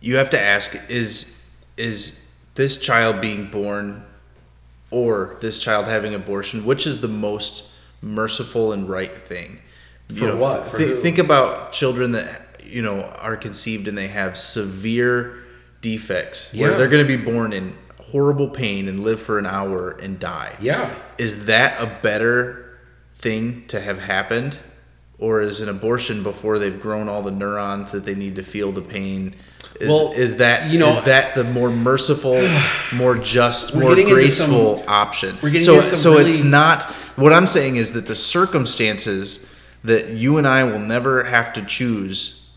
you have to ask: is is this child being born or this child having abortion? Which is the most merciful and right thing? For what? For who? think about children that you know are conceived and they have severe defects where Yeah. they're going to be born in horrible pain and live for an hour and die. Yeah. Is that a better thing to have happened? Or is an abortion before they've grown all the neurons that they need to feel the pain? Is, Well, is that you know- is that the more merciful, [SIGHS] more just, more graceful some- option? we're getting so so it's not what I'm saying is that the circumstances that you and I will never have to choose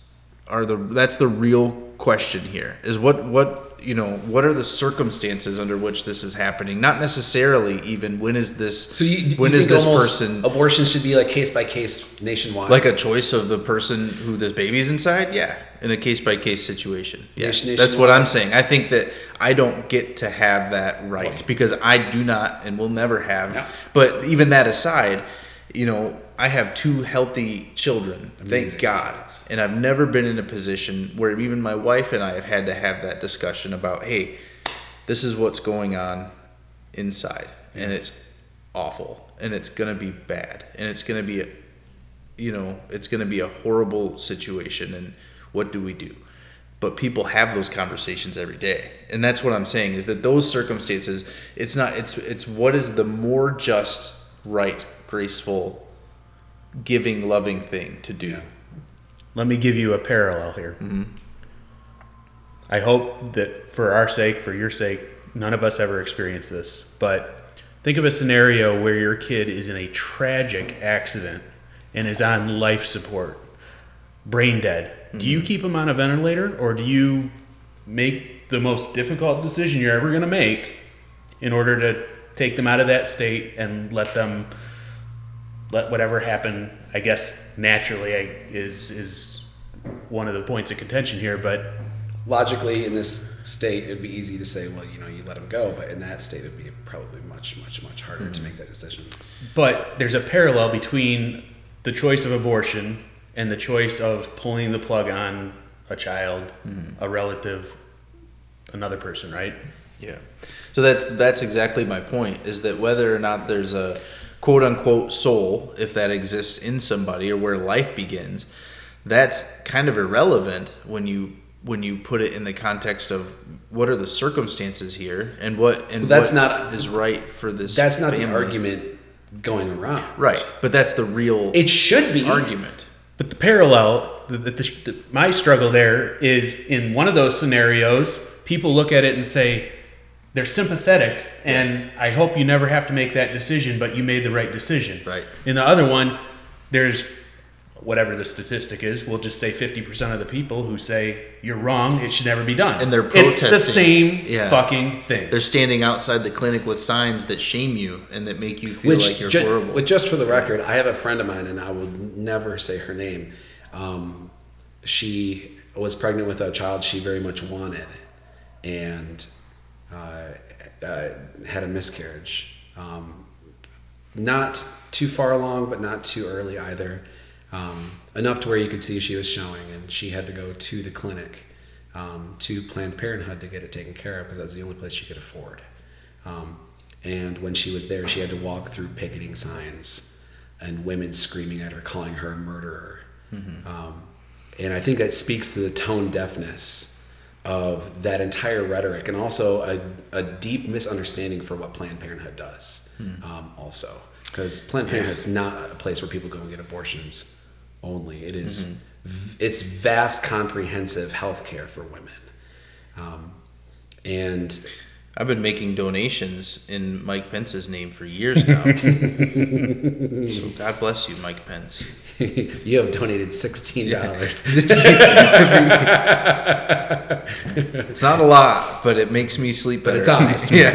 are the that's the real question here is what what you know what are the circumstances under which this is happening not necessarily even when is this So you, when you is think this person abortion should be like case by case nationwide? like a choice of the person who this baby's inside yeah in a case by case situation yeah Nation- that's what i'm saying i think that i don't get to have that right Right. because i do not and will never have No. but even that aside you know i have two healthy children Amazing. Thank god. And i've never been in a position where even my wife and i have had to have that discussion about hey this is what's going on inside. And it's awful. And it's going to be bad. And it's going to be a, you know it's going to be a horrible situation. And what do we do? But people have those conversations every day. And that's what i'm saying is that those circumstances it's not it's it's what is the more just right graceful giving loving thing to do Yeah. Let me give you a parallel here. Mm-hmm. I hope that for our sake, for your sake, none of us ever experience this. But think of a scenario where your kid is in a tragic accident and is on life support, brain dead. Do you mm-hmm. keep them on a ventilator or do you make the most difficult decision you're ever going to make in order to take them out of that state and let them let whatever happen, I guess naturally I, is is one of the points of contention here. But logically in this state it'd be easy to say well you know you let him go but in that state it'd be probably much much much harder to mm-hmm. make that decision but there's a parallel between the choice of abortion and the choice of pulling the plug on a child, mm-hmm. a relative, another person, right? Yeah. So that's that's exactly my point is that whether or not there's a quote unquote soul, if that exists in somebody or where life begins, that's kind of irrelevant when you when you put it in the context of what are the circumstances here and what and Well, that's what not- is right for this that's not the argument going around Right. But that's the real it should be argument. But the parallel, the, the, the, my struggle there is in one of those scenarios, people look at it and say, they're sympathetic, and I hope you never have to make that decision, but you made the right decision. Right. In the other one, there's whatever the statistic is, we'll just say 50% of the people who say you're wrong, it should never be done. And they're protesting It's the same Yeah. fucking thing. They're standing outside the clinic with signs that shame you and that make you feel which like you're ju- horrible. which just for the record i have a friend of mine and i will never say her name um, she was pregnant with a child she very much wanted and had a miscarriage. Um, not too far along but not too early either. Um, enough to where you could see she was showing and she had to go to the clinic um, to planned parenthood to get it taken care of because that's the only place she could afford. Um, and when she was there, she had to walk through picketing signs and women screaming at her, calling her a murderer. Um, and I think that speaks to the tone deafness of that entire rhetoric and also a, a deep misunderstanding for what Planned Parenthood does, um, also. Because Planned Parenthood is not a place where people go and get abortions only. It is- v- it's vast, comprehensive health care for women. Um, and I've been making donations in Mike Pence's name for years now. [LAUGHS] so God bless you, Mike Pence. [LAUGHS] you have donated sixteen dollars. [LAUGHS] It's not a lot, but it makes me sleep better. But it's honest. [LAUGHS] yeah.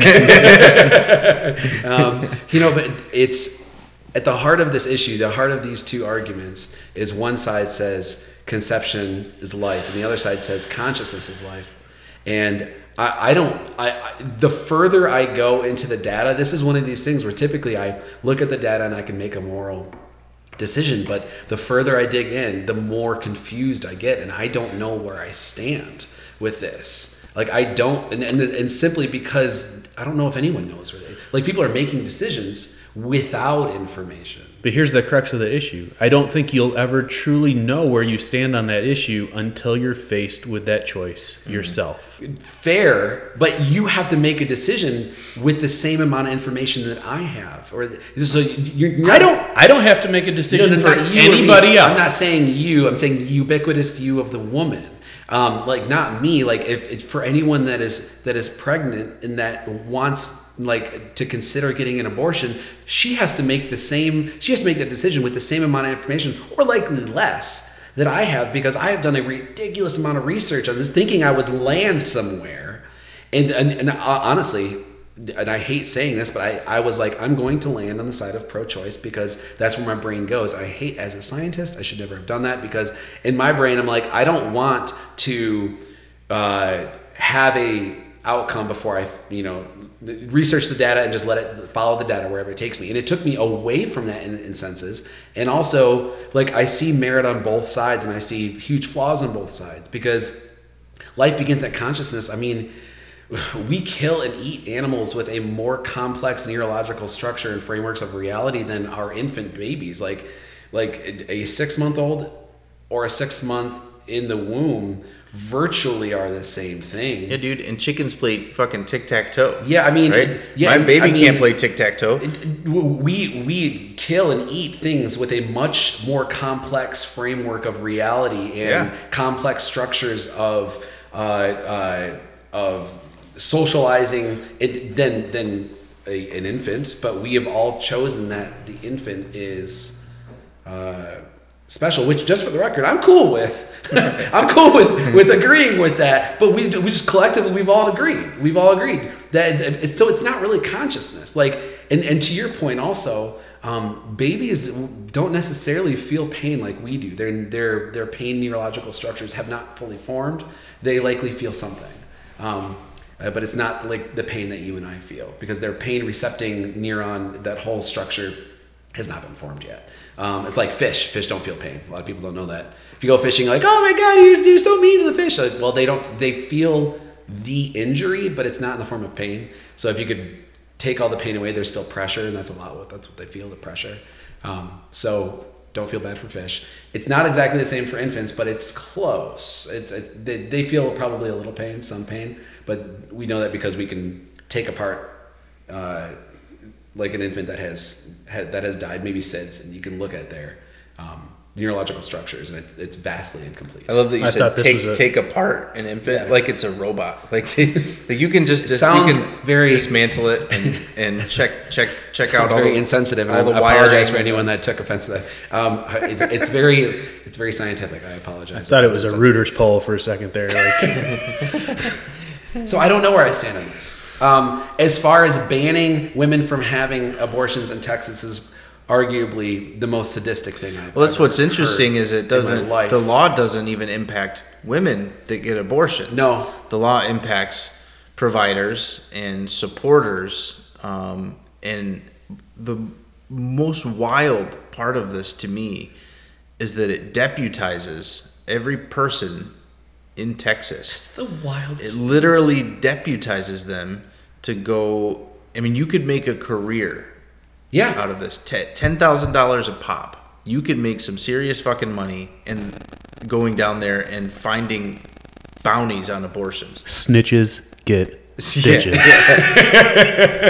um, you know, but it's at the heart of this issue, the heart of these two arguments is one side says conception is life, and the other side says consciousness is life. And I, I don't. I, I the further I go into the data, this is one of these things where typically I look at the data and I can make a moral decision, but the further I dig in, the more confused I get, and I don't know where I stand with this. Like I don't, and, and, and simply because I don't know if anyone knows where they. Like people are making decisions without information. But here's the crux of the issue. I don't think you'll ever truly know where you stand on that issue until you're faced with that choice yourself. Fair, but you have to make a decision with the same amount of information that I have, or so you're. you're I don't I don't have to make a decision for not you or me. anybody else. I'm not saying you. I'm saying ubiquitous you of the woman. Um, like not me. Like if, if for anyone that is that is pregnant and that wants like to consider getting an abortion, she has to make the same. She has to make that decision with the same amount of information, or likely less, that I have because I have done a ridiculous amount of research on this, thinking I would land somewhere. And and, and uh, honestly, and I hate saying this, but I, I was like, I'm going to land on the side of pro choice because that's where my brain goes. I hate, as a scientist, I should never have done that because in my brain, I'm like, I don't want to uh, have a outcome before I, you know, research the data and just let it follow the data wherever it takes me. And it took me away from that in, in senses. And also, like, I see merit on both sides and I see huge flaws on both sides because life begins at consciousness. I mean, we kill and eat animals with a more complex neurological structure and frameworks of reality than our infant babies. Like, like a six month old or a six month in the womb virtually are the same thing. Yeah, dude, and chickens play fucking tic tac toe. Yeah, I mean, right? yeah, My baby I mean, can't play tic tac toe. We we kill and eat things with a much more complex framework of reality and Yeah. complex structures of uh, uh, of socializing it than than a, an infant. But we have all chosen that the infant is. Uh, special, which just for the record, I'm cool with. [LAUGHS] I'm cool with with agreeing with that. But we we just collectively we've all agreed. We've all agreed that it's, so it's not really consciousness. Like and and to your point also. Um, babies don't necessarily feel pain like we do. Their their their pain neurological structures have not fully formed. They likely feel something, um, uh, but it's not like the pain that you and I feel because their pain recepting neuron that whole structure has not been formed yet. Um, it's like fish. Fish don't feel pain. A lot of people don't know that. If you go fishing, like, oh my god, you're, you're so mean to the fish. Like, well, they don't. They feel the injury, but it's not in the form of pain. So if you could take all the pain away, there's still pressure, and that's a lot. What that's what they feel the pressure. Um, so don't feel bad for fish. It's not exactly the same for infants, but it's close. It's, it's they, they feel probably a little pain, some pain, but we know that because we can take apart. Uh, like an infant that has that has died, maybe since, and you can look at their um, neurological structures, and it, it's vastly incomplete. I love that you I said take a- take apart an infant Yeah. like it's a robot. [LAUGHS] Like, like you can just dis- sounds you can very- dismantle it and and check check check out It's all very the, insensitive, and all I the apologize for anyone that took offense to that. Um, [LAUGHS] it, it's very, it's very scientific. I apologize. I thought it was a. Reuters poll for a second there. Like, [LAUGHS] So I don't know where I stand on this. Um, as far as banning women from having abortions in Texas is arguably the most sadistic thing I've Well, that's ever what's interesting is it doesn't life. the law doesn't even impact women that get abortions. No. the law impacts providers and supporters. Um, and the most wild part of this to me is that it deputizes every person in Texas. It's the wildest. It literally deputizes them to go. I mean, you could make a career yeah, out of this. Ten thousand dollars a pop. You could make some serious fucking money and going down there and finding bounties on abortions. snitches get [LAUGHS] stitches. [LAUGHS]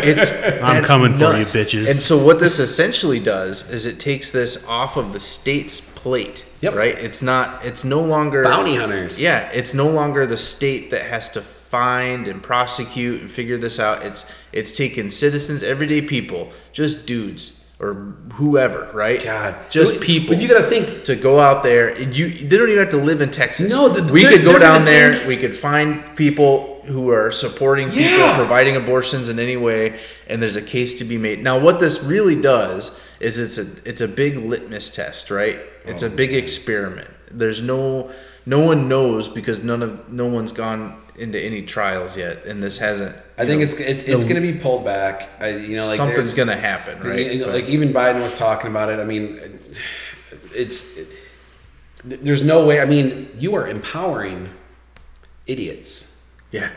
It's [LAUGHS] I'm coming for you, bitches. And so what this essentially does is it takes this off of the state's plate. Yep. Right. It's not. It's no longer bounty hunters. Yeah. It's no longer the state that has to find and prosecute and figure this out. It's it's taken citizens, everyday people, just dudes or whoever, right? God. just But- people. but you gotta think- to go out there. You they don't even have to live in Texas. No, the- we could go down there. think- we could find people who are supporting people, Yeah. providing abortions in any way, and there's a case to be made. Now, what this really does is it's a it's a big litmus test, right? It's Oh, a big experiment. There's no no one knows because none of no one's gone into any trials yet, and this hasn't. I think know, it's it's, it's going to be pulled back. I, you know, like something's gonna happen, right? You know, like even Biden was talking about it. I mean, it's there's no way. I mean, you are empowering idiots yeah,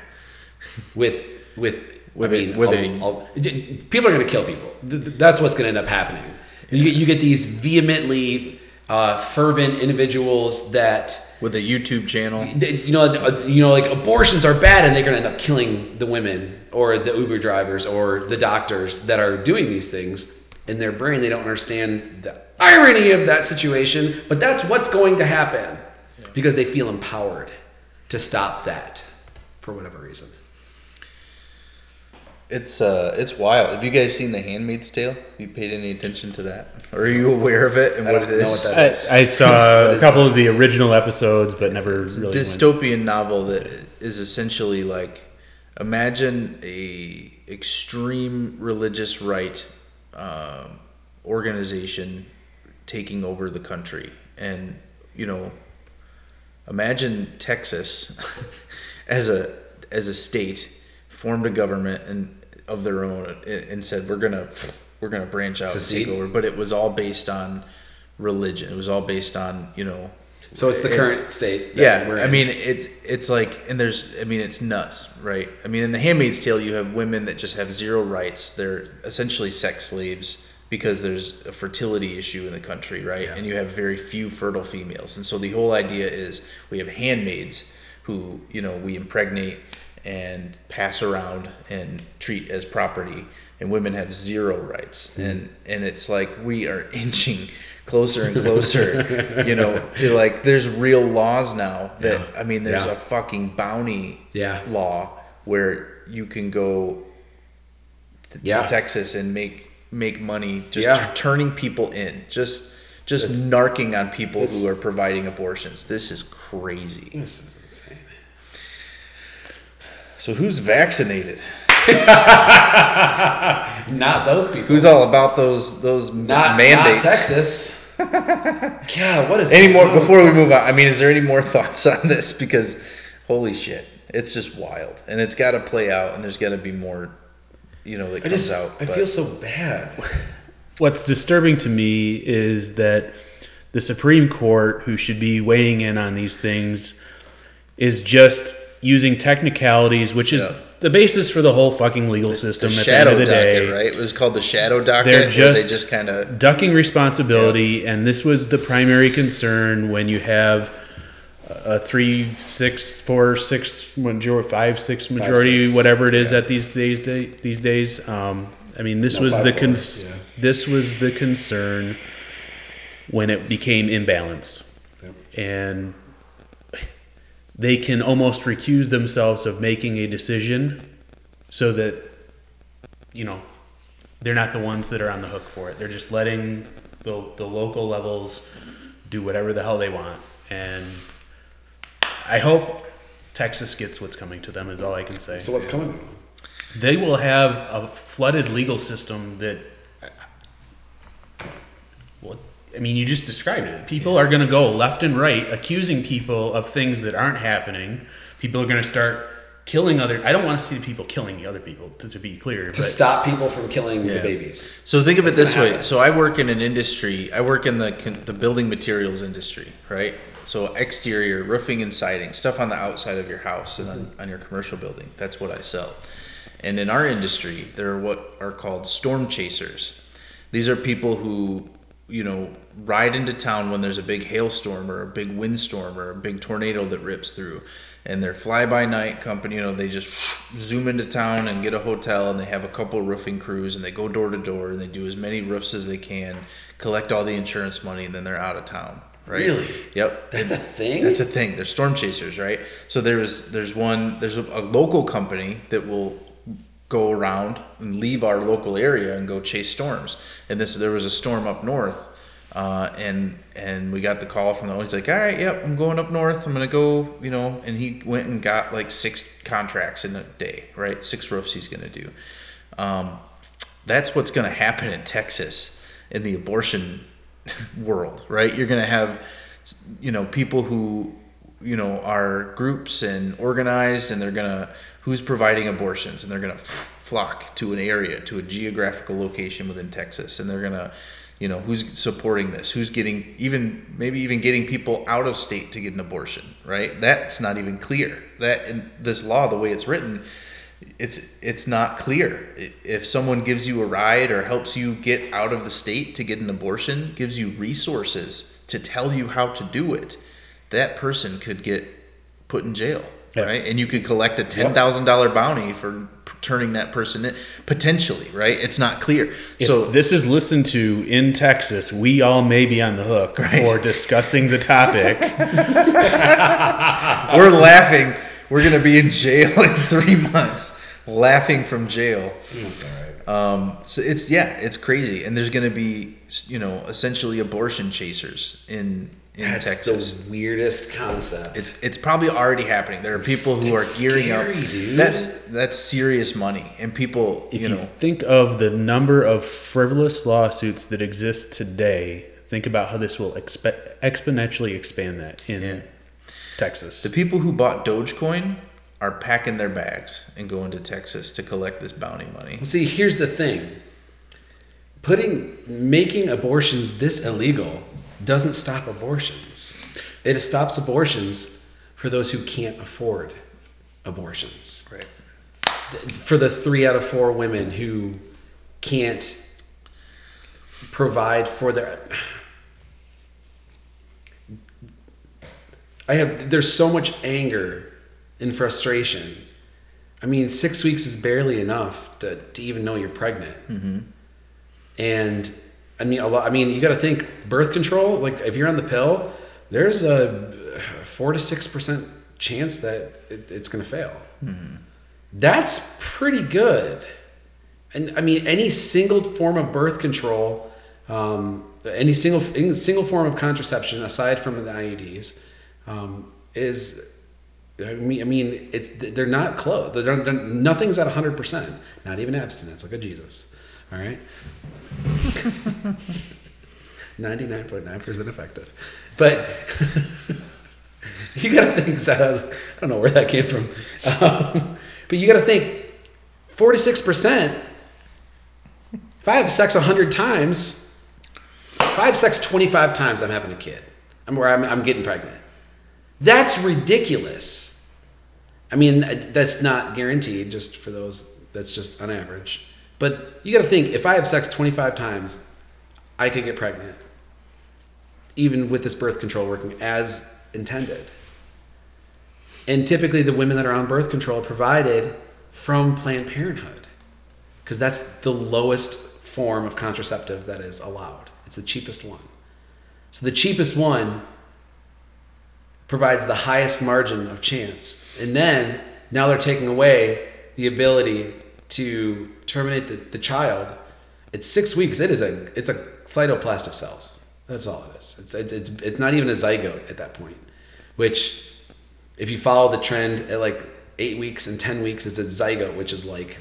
with with With I a- mean, with a- a- a- people are going to kill people. Th- th- That's what's going to end up happening. You get, you get these vehemently uh, fervent individuals that with a YouTube channel. you know, uh, you know, like abortions are bad, and they're going to end up killing the women or the Uber drivers or the doctors that are doing these things. In their brain, they don't understand the irony of that situation, but that's what's going to happen because they feel empowered to stop that for whatever reason. It's uh, it's wild. Have you guys seen The Handmaid's Tale? Have You paid any attention to that, or are you aware of it and I what don't it know what that I, is. I saw [LAUGHS] a is couple of the original episodes, but never really. went- dystopian novel that is essentially like imagine a extreme religious right um, organization taking over the country and you know imagine texas [LAUGHS] as a as a state formed a government and of their own and and said we're gonna we're gonna branch out and Secede? take over but it was all based on religion it was all based on you know So it's the and- current state. yeah, we're I mean it's it's like, and there's, I mean it's nuts, right? I mean in The Handmaid's Tale, you have women that just have zero rights. They're essentially sex slaves because there's a fertility issue in the country, right? And you have very few fertile females, and so the whole idea is we have handmaids who you know we impregnate and pass around and treat as property, and women have zero rights, Hmm. and and it's like we are [LAUGHS] inching closer and closer, you know, to like there's real laws now that Yeah. I mean there's Yeah. a fucking bounty Yeah. law where you can go to, Yeah. to Texas and make make money just turning people in, just just This- narking on people this- who are providing abortions. This is crazy. this is insane. So who's vaccinated? [LAUGHS] Not those people. Who's all about those those not mandates? Not Texas. [LAUGHS] God, what is Any more going on before we with move on? I mean, is there any more [LAUGHS] thoughts on this? Because holy shit, it's just wild, and it's got to play out, and there's got to be more, you know, that I comes just out. I but- feel so bad. What's disturbing to me is that the Supreme Court, who should be weighing in on these things, is just using technicalities, which is Yeah. the basis for the whole fucking legal system. the at the end shadow of the day, right? It was called the shadow docket. They're just, they just kind of ducking responsibility, and this was the primary concern when you have a three, six, four, six majority, five, six majority, six, whatever it is yeah. at these days. Day, these days, um, I mean, this No, was five, the cons- yeah. This was the concern when it became imbalanced, and they can almost recuse themselves of making a decision, so that you know they're not the ones that are on the hook for it. They're just letting the, the local levels do whatever the hell they want. And I hope Texas gets what's coming to them, is all I can say. So what's coming? They will have a flooded legal system that. Well, I mean, you just described it. People are going to go left and right accusing people of things that aren't happening. People are going to start killing other. I don't want to see people killing the other people, to, to be clear. To but- stop people from killing the babies. So think of it this way. happen. So I work in an industry. I work in the the building materials industry, right? So exterior roofing and siding, stuff on the outside of your house and on, on your commercial building. That's what I sell. And in our industry, there are what are called storm chasers. These are people who, you know, ride into town when there's a big hailstorm or a big windstorm or a big tornado that rips through. And they're fly by night company, you know, they just zoom into town and get a hotel and they have a couple roofing crews and they go door to door and they do as many roofs as they can, collect all the insurance money, and then they're out of town, right? Really? Yep. That's a thing? That's a thing. They're storm chasers, right? So there's there's one there's a, a local company that will go around and leave our local area and go chase storms. And this there was a storm up north, uh, and and we got the call from the he's like, all right, yep, I'm going up north. I'm gonna go, you know. And he went and got like six contracts in a day, right? Six roofs he's gonna do. Um, that's what's gonna happen in Texas in the abortion [LAUGHS] world, right? You're gonna have, you know, people who, you know, are groups and organized, and they're gonna who's providing abortions, and they're gonna flock to an area, to a geographical location within Texas, and they're gonna, you know, who's supporting this, who's getting even maybe even getting people out of state to get an abortion, right? That's not even clear. That in this law, the way it's written, it's it's not clear. If someone gives you a ride or helps you get out of the state to get an abortion gives you resources to tell you how to do it that person could get put in jail Yeah. right? And you could collect a $10,000 bounty for turning that person in potentially right? It's not clear. If so this is listened to in Texas, we all may be on the hook for discussing the topic. [LAUGHS] [LAUGHS] we're laughing. We're going to be in jail in 3 months. Laughing from jail. Right. Um, so it's yeah, it's crazy, and there's going to be you know essentially abortion chasers in in That's Texas. the weirdest concept. It's it's probably already happening. There are people who are gearing scary, up. dude. That's that's serious money, and people If you you, think of the number of frivolous lawsuits that exist today, think about how this will expe- exponentially expand that in Yeah. Texas. the people who bought Dogecoin are packing their bags and going to Texas to collect this bounty money. See, here's the thing. Putting making abortions this illegal doesn't stop abortions. It stops abortions for those who can't afford abortions. Right. For the 3 out of 4 women who can't provide for their I have there's so much anger and frustration. I mean, six weeks is barely enough to, to even know you're pregnant. Mm-hmm. And I mean, a lot. I mean, you got to think birth control. Like, if you're on the pill, there's a four to six percent chance that it, it's going to fail. That's pretty good. And I mean, any single form of birth control, um, any single any single form of contraception aside from the IUDs, um, is I mean, I mean, it's they're not close. They're, they're, nothing's at hundred percent. Not even abstinence. like at Jesus. All right. [LAUGHS] Ninety-nine point nine percent effective, but [LAUGHS] you got to think. So I don't know where that came from, um, but you got to think. Forty-six percent. If I have sex hundred times, if I have sex twenty-five times, I'm having a kid. I'm where I'm, I'm getting pregnant. That's ridiculous. I mean, that's not guaranteed, just for those, that's just on average. But you got to think if I have sex 25 times, I could get pregnant, even with this birth control working as intended. And typically, the women that are on birth control are provided from Planned Parenthood because that's the lowest form of contraceptive that is allowed. It's the cheapest one. So, the cheapest one provides the highest margin of chance. And then now they're taking away the ability to terminate the, the child. It's six weeks. It is a it's a cytoplast of cells. That's all it is. It's, it's, it's, it's not even a zygote at that point, which if you follow the trend at like eight weeks and 10 weeks, it's a zygote, which is like,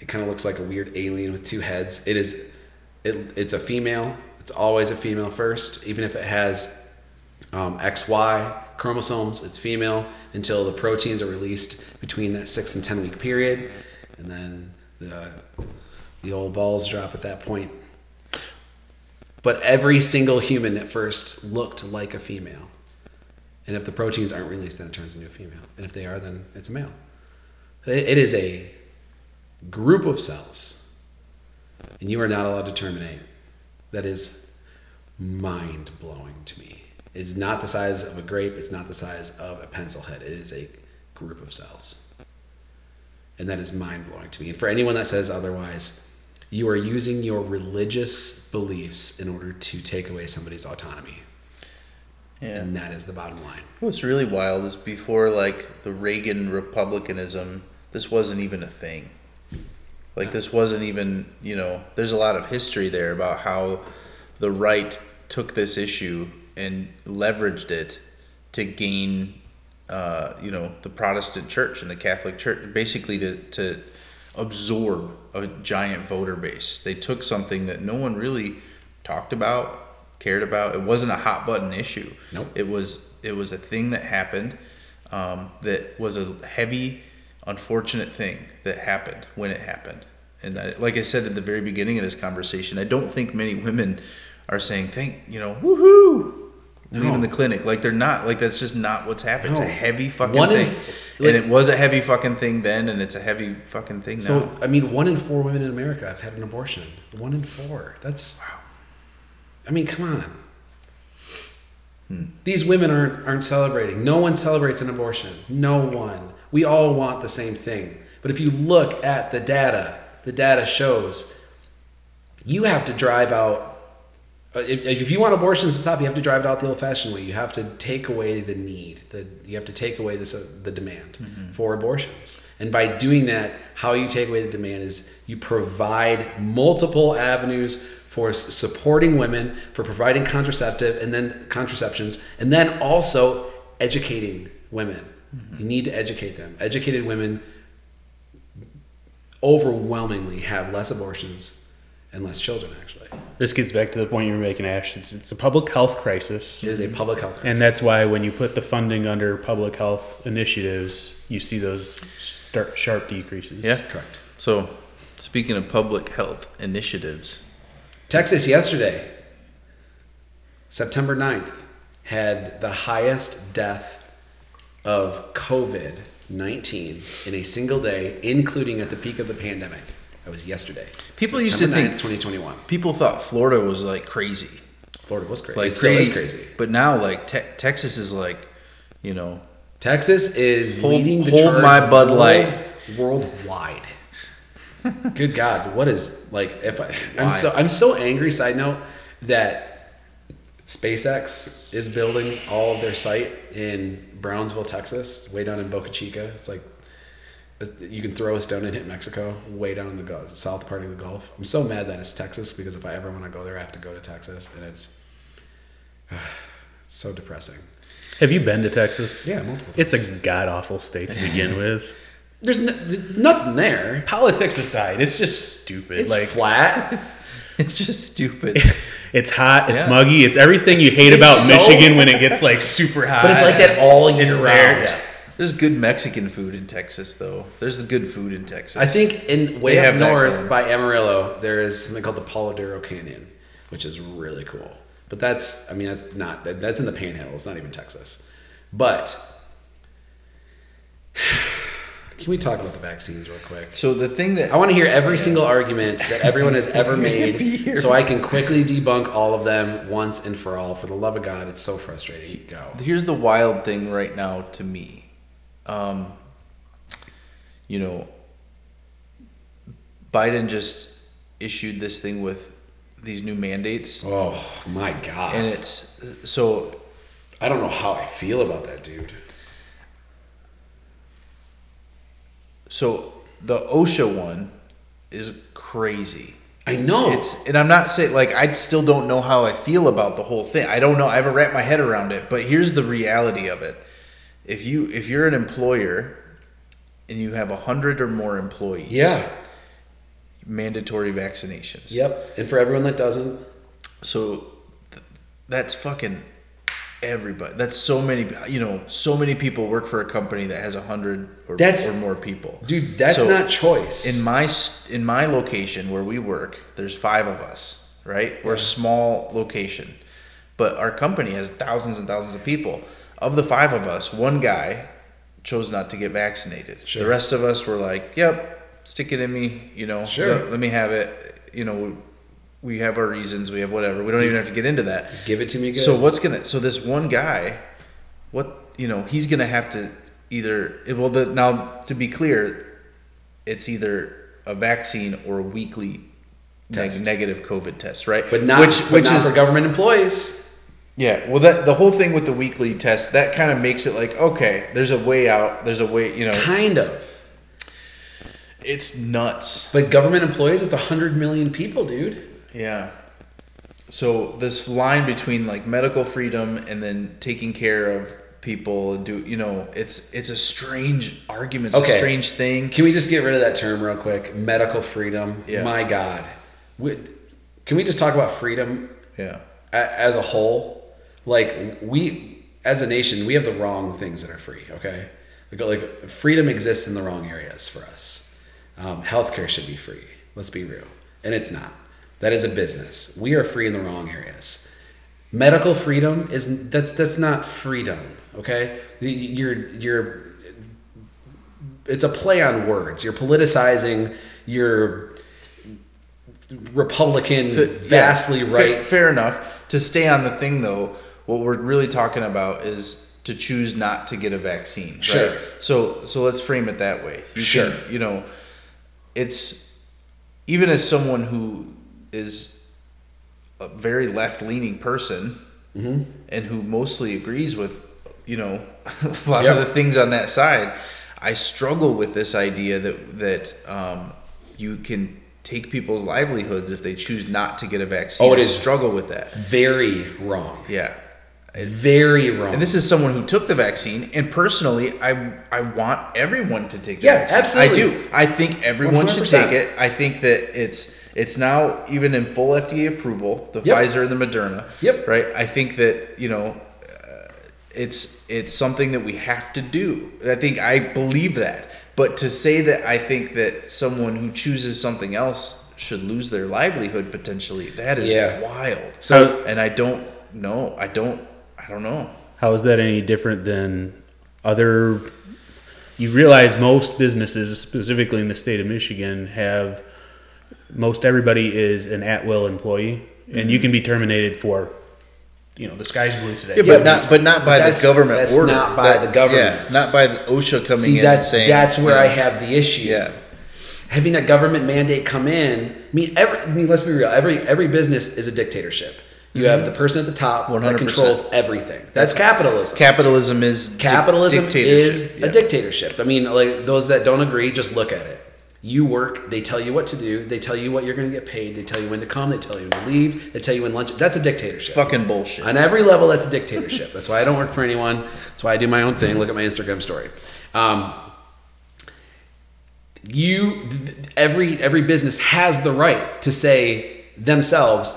it kind of looks like a weird alien with two heads. It is, it, it's a female. It's always a female first, even if it has um, XY chromosomes, it's female until the proteins are released between that six and 10 week period. And then the, the old balls drop at that point. But every single human at first looked like a female. And if the proteins aren't released, then it turns into a female. And if they are, then it's a male. It, is a group of cells, and you are not allowed to terminate. That is mind blowing to me. It's not the size of a grape, it's not the size of a pencil head. It is a group of cells. And that is mind blowing to me. And for anyone that says otherwise, you are using your religious beliefs in order to take away somebody's autonomy. Yeah. and that is the bottom line. What's really wild is before like the Reagan Republicanism, this wasn't even a thing. Like this wasn't even, you know, there's a lot of history there about how the right took this issue and leveraged it to gain, uh, you know, the Protestant church and the Catholic church, basically to, to absorb a giant voter base. They took something that no one really talked about, cared about. It wasn't a hot button issue. Nope. It was it was a thing that happened um, that was a heavy, unfortunate thing that happened when it happened. And I, like I said at the very beginning of this conversation, I don't think many women are saying, "Thank you know, woohoo." Leaving the clinic, like they're not, like that's just not what's happened. It's a heavy fucking One in thing, f- and like- it was a heavy fucking thing then, and it's a heavy fucking thing now. So I mean, one in four women in America have had an abortion. One in four. That's. I mean, come on. Hmm. These women aren't aren't celebrating. No one celebrates an abortion. No one. We all want the same thing. But if you look at the data, the data shows you have to drive out. Uh, If, if you want abortions to stop, you have to drive it out the old-fashioned way. You have to take away the need. The, you have to take away this, uh, the demand for abortions. And by doing that, how you take away the demand is you provide multiple avenues for supporting women, for providing contraceptive and then contraceptions, and then also educating women. You need to educate them. Educated women overwhelmingly have less abortions and less children. Actually, This gets back to the point you were making, Ash. It's, it's a public health crisis. it is a public health crisis. And that's why when you put the funding under public health initiatives, you see those start sharp decreases. yeah, correct. So, speaking of public health initiatives, Texas yesterday, September 9th, had the highest death of COVID 19 in a single day, including at the peak of the pandemic. That was yesterday. People used to September think- 2021. people thought Florida was like crazy, Florida was crazy. like it still crazy, is crazy. But now, like te- Texas is like, you know, Texas is Hold- leading the hold my Bud world- Light. worldwide. [LAUGHS] Good God, what is like if I I'm Why? so I'm so angry. Side note that SpaceX is building all of their site in Brownsville, Texas, way down in Boca Chica. It's like you can throw a stone and hit Mexico, way down in the Gulf, south part of the Gulf. I'm so mad that it's Texas because if I ever want to go there, I have to go to Texas, and it's, [SIGHS] it's so depressing. Have you been to Texas? Yeah, multiple It's a god awful state to begin [LAUGHS] with. There's, no, there's nothing there. Politics aside, it's just stupid. It's like flat. [LAUGHS] [LAUGHS] it's just stupid. it's hot, it's Yeah. muggy, it's everything you hate It's about so- Michigan when it gets like super hot. But it's like that all year It's there, round. yeah. There's good Mexican food in Texas, though. There's good food in Texas. I think in way They up have that north going. by Amarillo, there is something called the Palo Duro Canyon, which is really cool. But that's, I mean, that's not, that- that's in the Panhandle. It's not even Texas. But [SIGHS] can we talk about the vaccines real quick? so. The thing that I want to hear every single argument that everyone has ever [LAUGHS] made, so I can quickly debunk all of them once and for all. For the love of God, it's so frustrating. Go. here's the wild thing right now to me. Um, you know, Biden just issued this thing with these new mandates, Oh my God! and it's so I don't know how I feel about that, dude. so the OSHA one is crazy. I know. It's and I'm not saying like I still don't know how I feel about the whole thing. I don't know. I haven't wrapped my head around it. But here's the reality of it: if you if you're an employer and you have a hundred or more employees, yeah. mandatory vaccinations. Yep. And for everyone that doesn't, So th- that's fucking everybody. That's so many. You know, so many people work for a company that has a hundred or, or more people. dude, that's So, not choice. in my in my location where we work there's five of us right we're a small location but our company has thousands and thousands of people of the five of us one guy chose not to get vaccinated Sure. the rest of us were like yep stick it in me you know Sure. let, let me have it you know we, we have our reasons we have whatever we don't even have to get into that Give it to me good. so what's gonna? So this one guy, what you know, he's gonna have to either. Well, the, now to be clear, it's either a vaccine or a weekly neg- negative COVID test, right? but not, which but which not is for government employees. Yeah, well, that the whole thing with the weekly test that kind of makes it like okay, there's a way out. There's a way, you know. Kind of. It's nuts. But government employees, it's a 100 million people, dude. Yeah. So this line between like medical freedom and then taking care of people and do you know it's it's a strange argument. It's Okay. a strange thing. Can we just get rid of that term real quick? Medical freedom. Yeah. My God. We, can we just talk about freedom Yeah. as a whole? Like we, as a nation, we have the wrong things that are free. Okay, like, like freedom exists in the wrong areas for us. Um, healthcare should be free. Let's be real, and it's not. That is a business. We are free in the wrong areas. Medical freedom is that's that's not freedom. Okay, you're you're it's a play on words. You're politicizing your Republican, Fa- vastly yeah, right. Fair enough. To stay on the thing though, what we're really talking about is to choose not to get a vaccine. right? Sure. So so let's frame it that way. You Sure. Can, you know, it's even as someone who is a very left leaning person Mm-hmm. and who mostly agrees with you know [LAUGHS] a lot Yep. of the things on that side, I struggle with this idea that that um, you can take people's livelihoods if they choose not to get a vaccine. Oh, it I is- struggle with that. Very wrong. Yeah. Very wrong. And this is someone who took the vaccine, and personally, I I want everyone to take the Yeah, vaccine. absolutely. I do. I think everyone should 100%. take it. I think that it's it's now even in full FDA approval, the Yep. Pfizer and the Moderna. Yep. Right. I think that you know, uh, it's it's something that we have to do. I think I believe that. But to say that I think that someone who chooses something else should lose their livelihood potentially, that is Yeah. wild. So- and I don't know. I don't. I don't know. How is that any different than other? You realize most businesses, specifically in the state of Michigan, have most everybody is an at-will employee, and you mm-hmm. can be terminated for, you know, the sky's blue today. Yeah, Yeah, but not but not by that's- the government that's order. not by the government. Yeah, not by the OSHA coming See, in and that's saying that's where you I have the issue. Yeah. Having that government mandate come in. I mean, every, I mean, let's be real. Every every business is a dictatorship. You have the person at the top that 100%. controls everything. That's capitalism. Capitalism is Capitalism dictatorship. is Yeah. a dictatorship. I mean, like those that don't agree, just look at it. You work, they tell you what to do, they tell you what you're going to get paid, they tell you when to come, they tell you when to leave, they tell you when lunch. That's a dictatorship. fucking bullshit. On every level, that's a dictatorship. That's why I don't work for anyone. That's why I do my own thing. Look at my Instagram story. Um, you, every every business has the right to say themselves,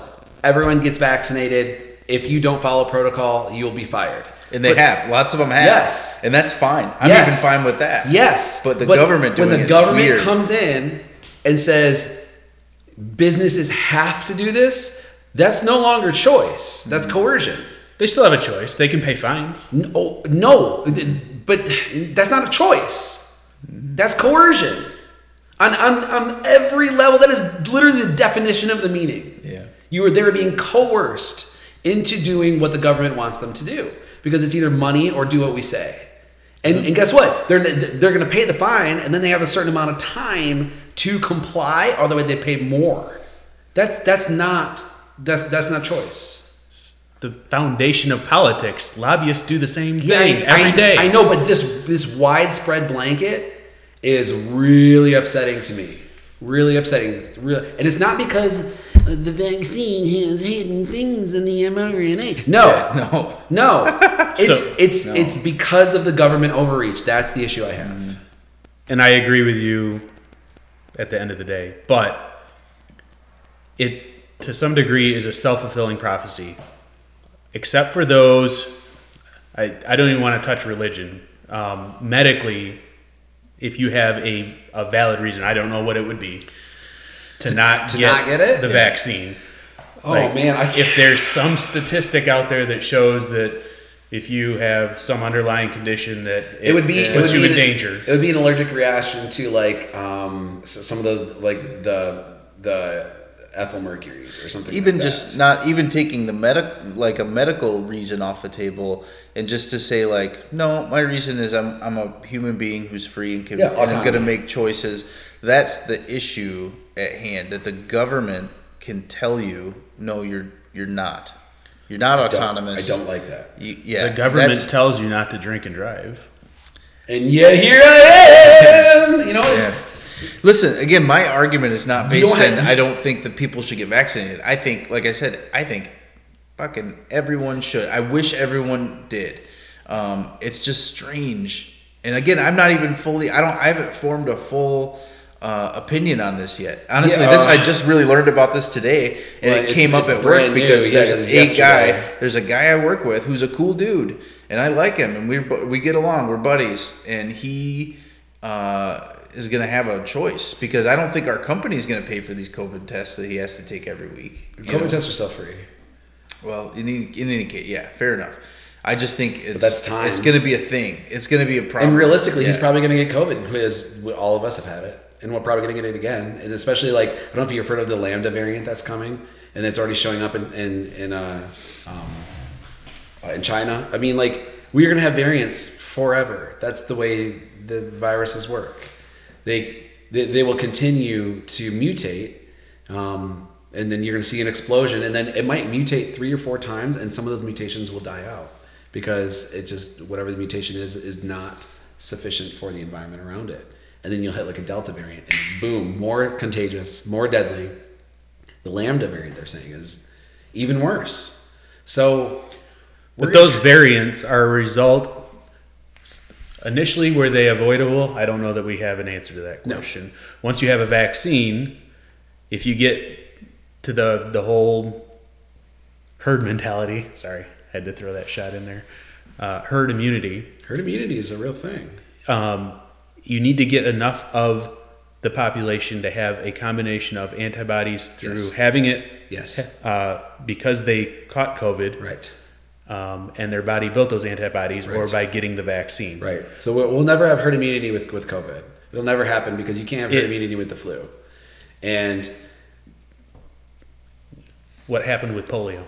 everyone gets vaccinated. If you don't follow protocol, you'll be fired. And they But- have lots of them have. Yes. and that's fine. I'm Yes. even fine with that. Yes, but the government doing when the government weird. comes in and says businesses have to do this, that's no longer choice. That's mm-hmm. coercion. They still have a choice. They can pay fines. No, oh, no, but that's not a choice. That's coercion. On, on, on every level, that is literally the definition of the meaning. Yeah. You are there being coerced into doing what the government wants them to do because it's either money or do what we say. And, and guess what? They're, they're going to pay the fine and then they have a certain amount of time to comply, otherwise they pay more. That's, that's, not, that's, that's not choice. The foundation of politics. Lobbyists do the same Yeah, thing I, every I- day. I know, but this this widespread blanket is really upsetting to me. Really upsetting. Real, and it's not because the vaccine has hidden things in the mRNA. No, [LAUGHS] no. no. [LAUGHS] It's So- it's it's because of the government overreach. That's the issue I have. and I agree with you at the end of the day. But it, to some degree, is a self fulfilling prophecy, except for those. I, I don't even want to touch religion. Um, medically, if you have a, a valid reason, I don't know what it would be to, not to get not get it? the Yeah. vaccine. Oh man, I if there's some statistic out there that shows that if you have some underlying condition that it, it would be it puts would you be in an- danger. It would be an allergic reaction to like um some of the like the the ethyl mercuries or something. Even like just that. not even taking the medic like a medical reason off the table, and just to say like, no, my reason is I'm I'm a human being who's free and can Yeah, and I'm going to make choices. That's the issue at hand. That the government can tell you, no, you're you're not. You're not Don't- autonomous. I don't like that. You, yeah, the government tells you not to drink and drive. And yet here I am. You know, it's Yeah. Listen, again, my argument is not based don't on have- I don't think that people should get vaccinated. I think, like I said, I think fucking everyone should. I wish everyone did. Um, it's just strange. And again, I'm not even fully. I don't. I haven't formed a full uh, opinion on this yet. Honestly, Yeah, this uh, I just really learned about this today, and Well, it came up at work because yeah, there's a yesterday. guy. There's a guy I work with who's a cool dude, and I like him, and we we get along. We're buddies, and he uh, is going to have a choice because I don't think our company is going to pay for these COVID tests that he has to take every week. COVID know? tests are self free. Well, in any, in any case, yeah, fair enough. I just think it's that's time. It's going to be a thing. It's going to be a problem. And realistically, he's probably going to get COVID [LAUGHS] because all of us have had it, and we're probably going to get it again. And especially like I don't know if you've heard of the Lambda variant that's coming, and it's already showing up in in in, uh, um, uh, in China. I mean, like we're going to have variants forever. That's the way the viruses work. They they, they will continue to mutate. Um, and then you're going to see an explosion, and then it might mutate three or four times, and some of those mutations will die out because it just whatever the mutation is is not sufficient for the environment around it. And then you'll hit like a delta variant, and boom, more contagious, more deadly. The lambda variant they're saying is even worse. So, But those variants are a result. Initially, were they avoidable? I don't know that we have an answer to that No. question. Once you have a vaccine, if you get to the the whole herd mentality, sorry, had to throw that shot in there. Uh, herd immunity. herd immunity is a real thing. Um, you need to get enough of the population to have a combination of antibodies through Yes. having it Yes, uh, because they caught COVID right, um, and their body built those antibodies, or by getting the vaccine. right. So we'll never have herd immunity with with COVID. It'll never happen because you can't have herd It- immunity with the flu. And What happened with polio?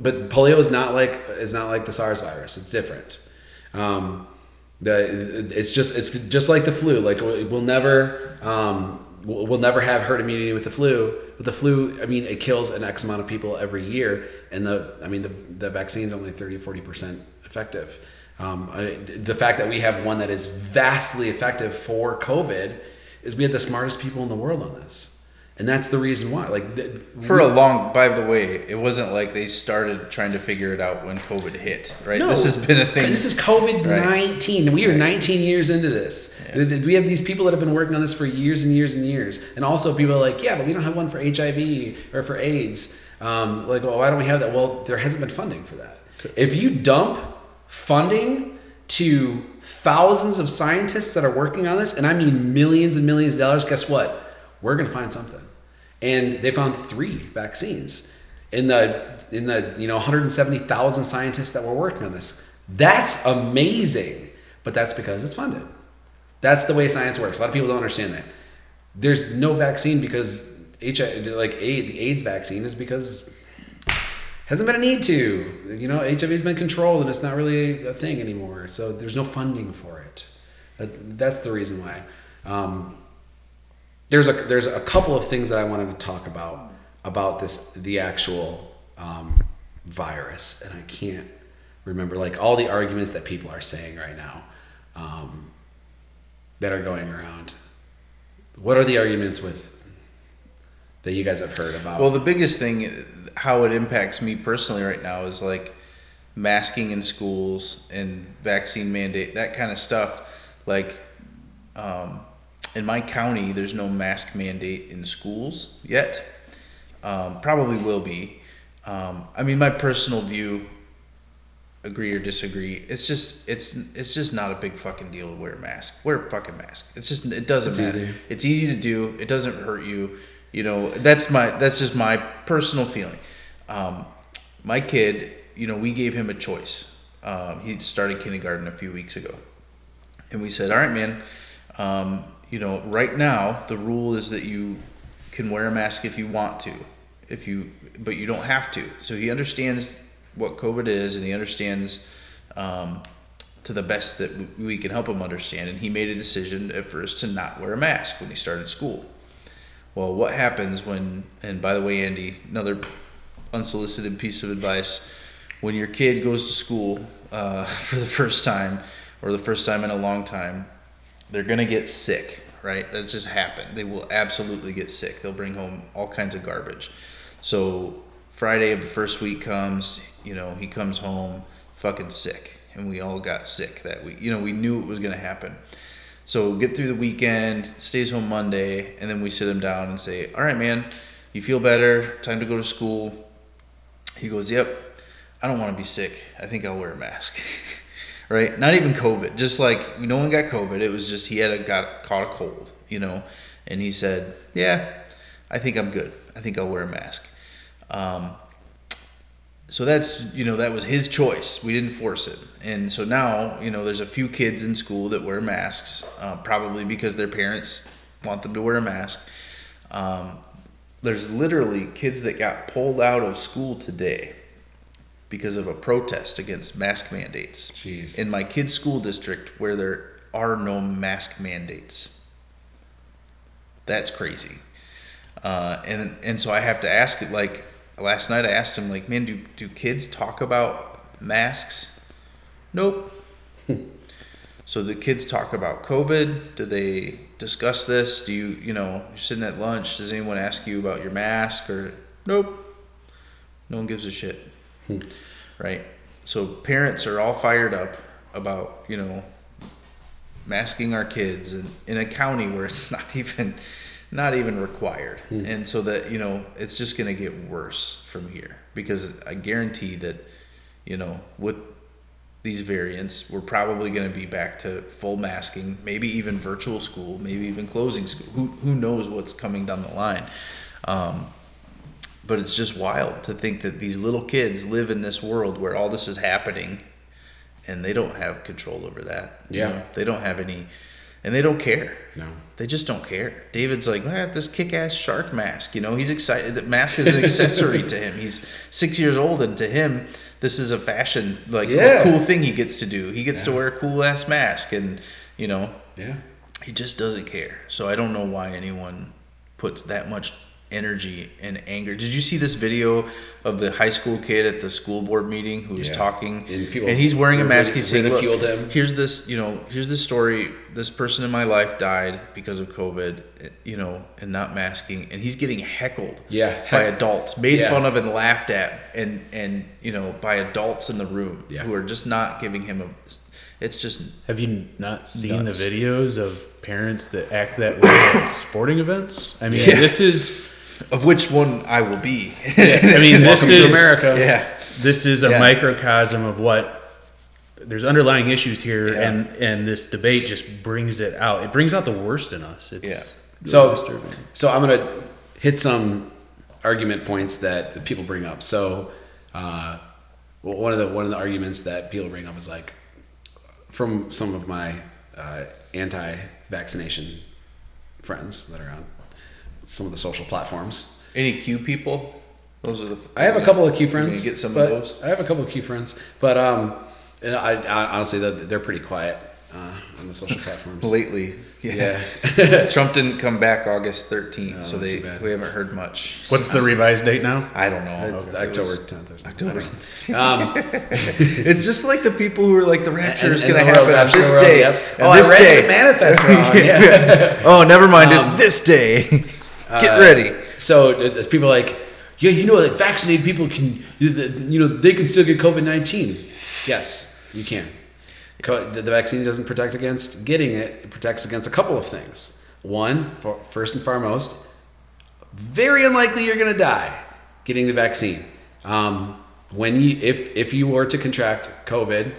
but polio is not like is not like the SARS virus. It's different. Um, it's just it's just like the flu. Like we'll never um, we'll, we'll never have herd immunity with the flu. With the flu, I mean, it kills an X amount of people every year, and the I mean the the vaccine's only 30 40 percent effective. Um, I, the fact that we have one that is vastly effective for COVID is we had the smartest people in the world on this, and that's the reason why. Like the, For a long, by the way, it wasn't like they started trying to figure it out when COVID hit, right? No, this has been a thing. This is COVID nineteen. We are nineteen years into this. yeah. We have these people that have been working on this for years and years and years, and also people are like, yeah, but we don't have one for HIV or for AIDS. Um, like, well, why don't we have that? Well, there hasn't been funding for that. If you dump funding to thousands of scientists that are working on this, and I mean millions and millions of dollars, guess what? We're going to find something. And they found three vaccines in the in the you know 170,000 scientists that were working on this. That's amazing, but that's because it's funded. That's the way science works. A lot of people don't understand that. There's no vaccine because HIV, like AIDS, the AIDS vaccine is because hasn't been a need to. You know, HIV has been controlled and it's not really a thing anymore. So there's no funding for it. That, that's the reason why. Um, there's a there's a couple of things that I wanted to talk about about this the actual um, virus, and I can't remember like all the arguments that people are saying right now um, that are going around. What are the arguments with that you guys have heard about? Well, the biggest thing, how it impacts me personally right now is like masking in schools and vaccine mandate, that kind of stuff. Like, um, in my county, there's no mask mandate in schools yet. Um, probably will be. Um, I mean, my personal view, agree or disagree, it's just it's it's just not a big fucking deal to wear a mask. Wear a fucking mask. It's just it doesn't It's matter. easy. It's easy to do. It doesn't hurt you. You know, that's my that's just my personal feeling. Um, my kid, you know, we gave him a choice. Um, he started kindergarten a few weeks ago, and we said, "All right, man. You know, right now the rule is that you can wear a mask if you want to, if you, but you don't have to." So he understands what COVID is, and he understands um, to the best that we can help him understand. And he made a decision at first to not wear a mask when he started school. Well, what happens when? And by the way, Andy, another unsolicited piece of advice: when your kid goes to school uh, [LAUGHS] for the first time or the first time in a long time, they're gonna get sick, right? That just happened. They will absolutely get sick. They'll bring home all kinds of garbage. So Friday of the first week comes, you know, he comes home fucking sick, and we all got sick that week. You know, we knew it was gonna happen. So get through the weekend, stays home Monday, and then we sit him down and say, "All right, man, you feel better? Time to go to school." He goes, "Yep, I don't want to be sick. I think I'll wear a mask." [LAUGHS] right? Not even COVID. Just like no one got COVID. It was just he had a, got caught a cold, you know, and he said, "Yeah, I think I'm good. I think I'll wear a mask." Um, so that's you know that was his choice. We didn't force it, and so now you know there's a few kids in school that wear masks, uh, probably because their parents want them to wear a mask. Um, there's literally kids that got pulled out of school today because of a protest against mask mandates Jeez. in my kid's school district where there are no mask mandates. That's crazy. Uh, and and so I have to ask it like last night I asked him like, man, do do kids talk about masks? Nope. [LAUGHS] so the kids talk about COVID. Do they discuss this? Do you you know you're sitting at lunch? Does anyone ask you about your mask or nope? No one gives a shit. Right. So parents are all fired up about you know masking our kids in, in a county [LAUGHS] where it's not even not even required. And so that you know it's just going to get worse from here because i guarantee that you know with these variants we're probably going to be back to full masking maybe even virtual school maybe even closing school. Who, who knows what's coming down the line? Um, but it's just wild to think that these little kids live in this world where all this is happening and they don't have control over that. you Yeah. know? They don't have any, and they don't care. No. They just don't care. David's like, I have this kick ass shark mask. You know, he's excited. That mask is an accessory to him. He's six years old, and to him, this is a fashion, like, Yeah. cool thing he gets to do. He gets to wear a cool ass mask, and, you know, Yeah. he just doesn't care. So I don't know why anyone puts that much energy and anger. Did you see this video of the high school kid at the school board meeting who was Yeah. talking And people he's wearing a mask? He's saying, "Look, ridiculed him." here's this, you know, here's this story. This person in my life died because of COVID, you know, and not masking, and he's getting heckled, Yeah. by adults, made Yeah. fun of and laughed at, and and you know, by adults in the room Yeah. who are just not giving him a. It's just Have you not seen Nuts. the videos of parents that act that way at [COUGHS] sporting events? I mean, Yeah. this is. Of which one I will be. I [LAUGHS] mean, this Welcome is to America. yeah. This is a Yeah. microcosm of what there's underlying issues here, Yeah. and and this debate just brings it out. It brings out the worst in us. It's Yeah. So, disturbing. so I'm gonna hit some argument points that the people bring up. So, uh, well, one of the one of the arguments that people bring up is like from some of my uh, anti-vaccination friends that are on some of the social platforms. Any Q people? Those are the. I have a couple of Q friends. Get some of those. I have a couple of Q friends, but um, and I, I honestly they're, they're pretty quiet uh, on the social platforms. [LAUGHS] Lately, yeah. Yeah. [LAUGHS] Trump didn't come back August 13th, Oh, so they we haven't heard much. What's the revised date now? I don't know. It's It October 10th or something. October. I don't know. [LAUGHS] Um, It's just like the people who are like the rapture And- is going to the world happen on this day. yep. and Oh, I this read day. the manifest wrong. Yeah. oh, never mind. Um, it's this day. Get Uh, ready. So it's people like, yeah, you know, like vaccinated people can, you know, they can still get COVID nineteen. Yes, you can. The vaccine doesn't protect against getting it. It protects against a couple of things. One, for, first and foremost, very unlikely you're going to die getting the vaccine. Um, when you, if if you were to contract COVID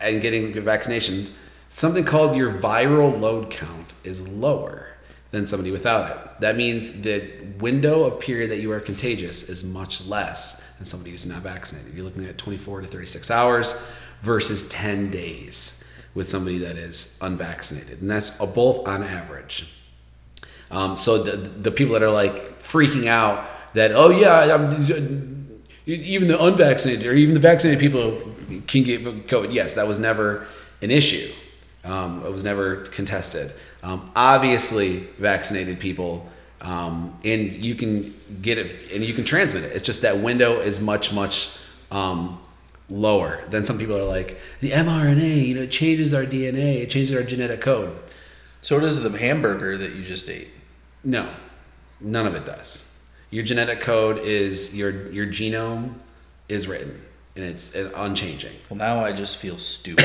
and getting the vaccination, something called your viral load count is lower than somebody without it. That means the window of period that you are contagious is much less than somebody who's not vaccinated. You're looking at 24 to 36 hours versus 10 days with somebody that is unvaccinated, and that's both on average. Um, so the the people that are like freaking out that oh yeah, I'm, even the unvaccinated or even the vaccinated people can get COVID. Yes, that was never an issue. Um, it was never contested. Um, obviously, vaccinated people, um, and you can get it and you can transmit it. It's just that window is much much um, lower. Then some people are like, the mRNA, you know, it changes our DNA, it changes our genetic code. So does the hamburger that you just ate. No, none of it does. Your genetic code is your your genome is written and it's unchanging. Well, now I just feel stupid. [LAUGHS]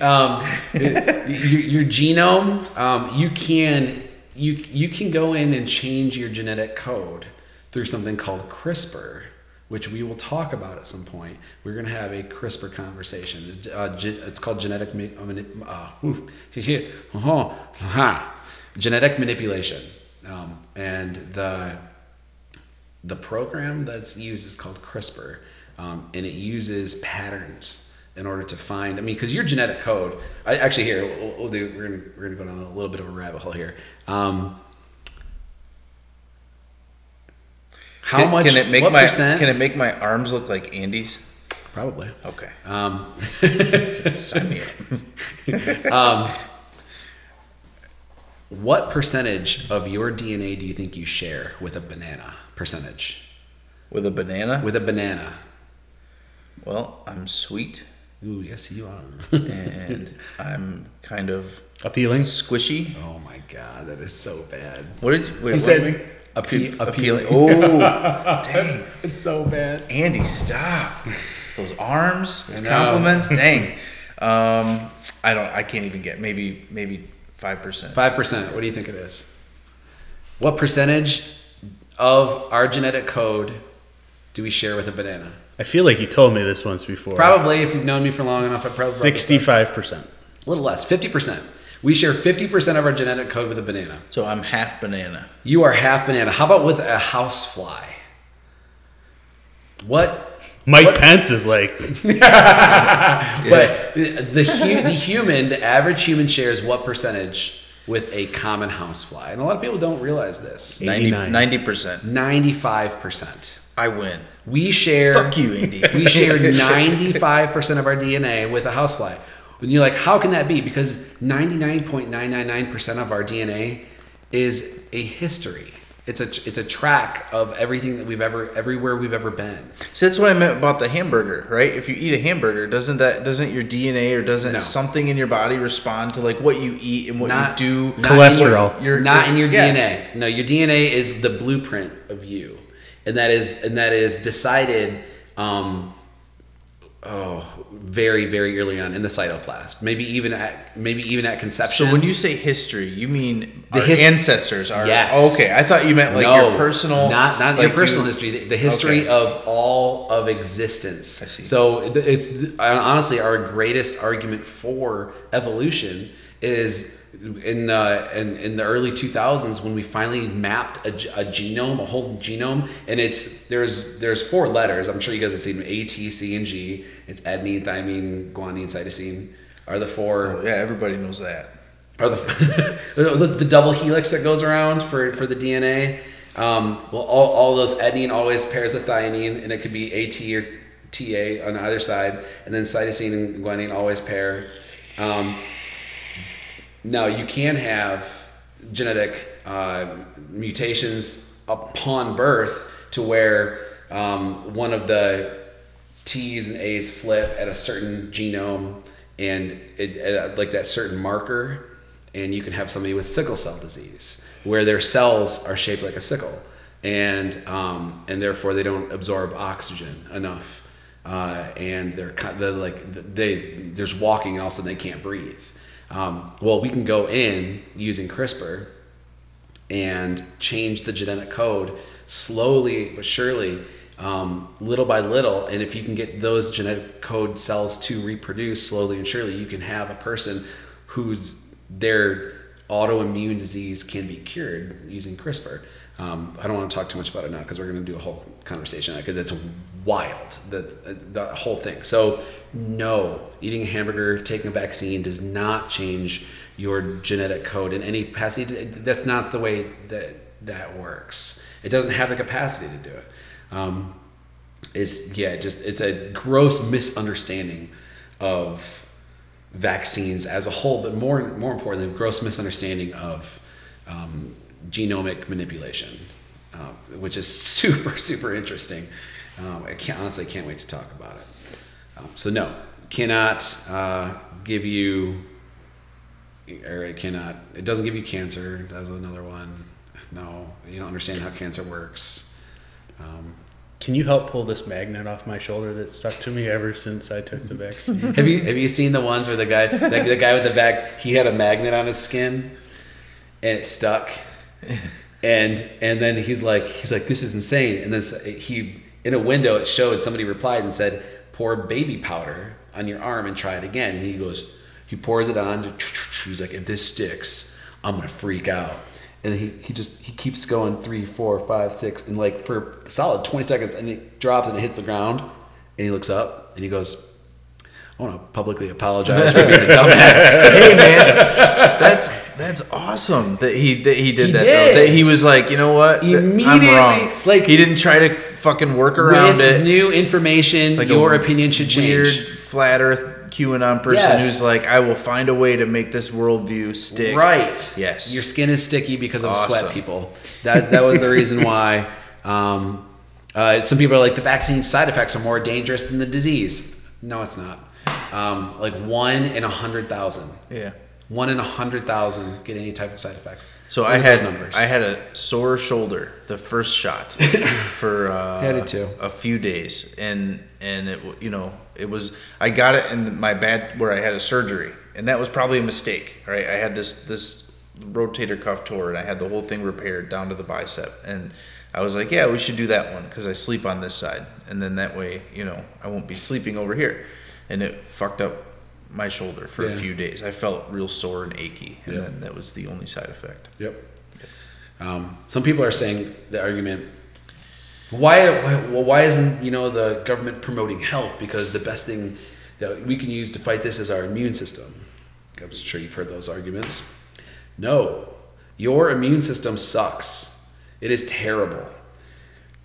um, your, your genome, um, you can you you can go in and change your genetic code through something called CRISPR, which we will talk about at some point. We're going to have a CRISPR conversation. Uh, it's called genetic uh, uh. Uh-huh. Uh-huh. genetic manipulation, um, and the the program that's used is called CRISPR, um, and it uses patterns in order to find. I mean, because your genetic code. I, actually, here we'll, we'll do, we're gonna we're gonna go down a little bit of a rabbit hole here. Um, how can, much? Can it make what my percent? Can it make my arms look like Andy's? Probably. Okay. Um, [LAUGHS] Sign me up. [LAUGHS] um, what percentage of your DNA do you think you share with a banana? Percentage With a banana. with a banana. well, I'm sweet Ooh, yes, you are. and I'm kind of Appealing. squishy. oh my god, that is so bad. What did you? Wait, He what said appe- appealing. appealing. [LAUGHS] Oh, dang, It's so bad. Andy, stop. Those arms, those compliments. Dang. Um, I don't. I can't even get. Maybe maybe five percent. Five percent. What do you think it is? What percentage of our genetic code do we share with a banana? I feel like you told me this once before. Probably, if you've known me for long enough, I probably brought this up. Sixty-five percent. A little less, fifty percent. We share fifty percent of our genetic code with a banana. So I'm half banana. You are half banana. How about with a housefly? What? Mike What- Pence is like, [LAUGHS] But the hu- the human, the average human shares what percentage with a common housefly? And a lot of people don't realize this. 89. 90 percent. Ninety-five percent. I win. We share. Fuck you, Andy. we share [LAUGHS] 95% of our DNA with a housefly. And you're like, how can that be? Because 99.999% of our DNA is a history. It's a it's a track of everything that we've ever everywhere we've ever been. So that's what I meant about the hamburger, right? If you eat a hamburger, doesn't that doesn't your DNA or doesn't No. something in your body respond to like what you eat and what Not- you do? not in Cholesterol. your- Your- not in your yeah. DNA. No, your DNA is the blueprint of you, and that is and that is decided. Um, oh, very very early on in the cytoplast. Maybe even at maybe even at conception. So when you say history, you mean The his- ancestors are Yes. okay. I thought you meant like no, your personal not not like your personal you- history, the, the history Okay. of all of existence. I see. So it's honestly our greatest argument for evolution is in uh, in, in the early 2000s when we finally mapped a genome, a whole genome, and it's there's there's four letters. I'm sure you guys have seen them, A, T, C, and G. It's adenine, thymine, guanine, cytosine are the four Yeah, everybody knows that. or the, [LAUGHS] the the double helix that goes around for for the DNA. Um, well, all, all those adenine always pairs with thymine, and it could be AT or TA on either side, and then cytosine and guanine always pair. Um, now you can have genetic uh, mutations upon birth to where um, one of the T's and A's flip at a certain genome and it, like that certain marker, and you can have somebody with sickle cell disease where their cells are shaped like a sickle, and um, and therefore they don't absorb oxygen enough, uh, and they're like they there's walking and all of a sudden they can't breathe. Um, well, we can go in using CRISPR and change the genetic code slowly but surely, um, little by little. And if you can get those genetic code cells to reproduce slowly and surely, you can have a person whose their autoimmune disease can be cured using CRISPR. Um, I don't want to talk too much about it now because we're going to do a whole conversation because it's wild the the whole thing. So no, eating a hamburger, taking a vaccine does not change your genetic code in any capacity. That's not the way that that works. It doesn't have the capacity to do it. Um, it's yeah, just it's a gross misunderstanding of vaccines as a whole, but more more importantly, a gross misunderstanding of um, genomic manipulation. um, which is [LAUGHS] super super interesting. Um, I can't, honestly can't wait to talk about it. Um, so no, cannot uh, give you, or it cannot. It doesn't give you cancer. That's another one. No, you don't understand how cancer works. Um, Can you help pull this magnet off my shoulder that's stuck to me ever since I took the vaccine? [LAUGHS] have you have you seen the ones where the guy the, the guy with the back he had a magnet on his skin and it stuck? And and then he's like he's like this is insane. And then he in a window it showed somebody replied and said pour baby powder on your arm and try it again. And he goes he pours it on he's like if this sticks i'm gonna freak out and he, he just he keeps going three four five six and like for a solid 20 seconds and it drops and it hits the ground and he looks up and he goes I want to publicly apologize for being a [LAUGHS] dumbass. hey man, that's that's awesome that he that he did He that. did. Though. That he was like, you know what? Th- I'm Immediately, wrong. like- he didn't try to fucking work around With it. new information, Like your opinion should Weird change. flat Earth QAnon person Yes. who's like, I will find a way to make this worldview stick. Right. Yes. Your skin is sticky because of Awesome. sweat, people. That that was the reason [LAUGHS] why. Um, uh, some people are like the vaccine side effects are more dangerous than the disease. No, it's not. Um, like one in a hundred thousand. Yeah. One in a hundred thousand get any type of side effects. So Look I had numbers. I had a sore shoulder the first shot [LAUGHS] for uh, Yeah, I did too. a few days, and and it you know it was I got it in my bad where I had a surgery, and that was probably a mistake. Right, I had this this rotator cuff tore, and I had the whole thing repaired down to the bicep, and I was like, yeah, we should do that one because I sleep on this side, and then that way you know I won't be sleeping over here, and it fucked up my shoulder for a few days. I felt real sore and achy, and Yeah. then that was the only side effect. Yep. Um, some people are saying the argument. Why, why? Well, why isn't you know the government promoting health? Because the best thing that we can use to fight this is our immune system. I'm sure you've heard those arguments. No, your immune system sucks. It is terrible.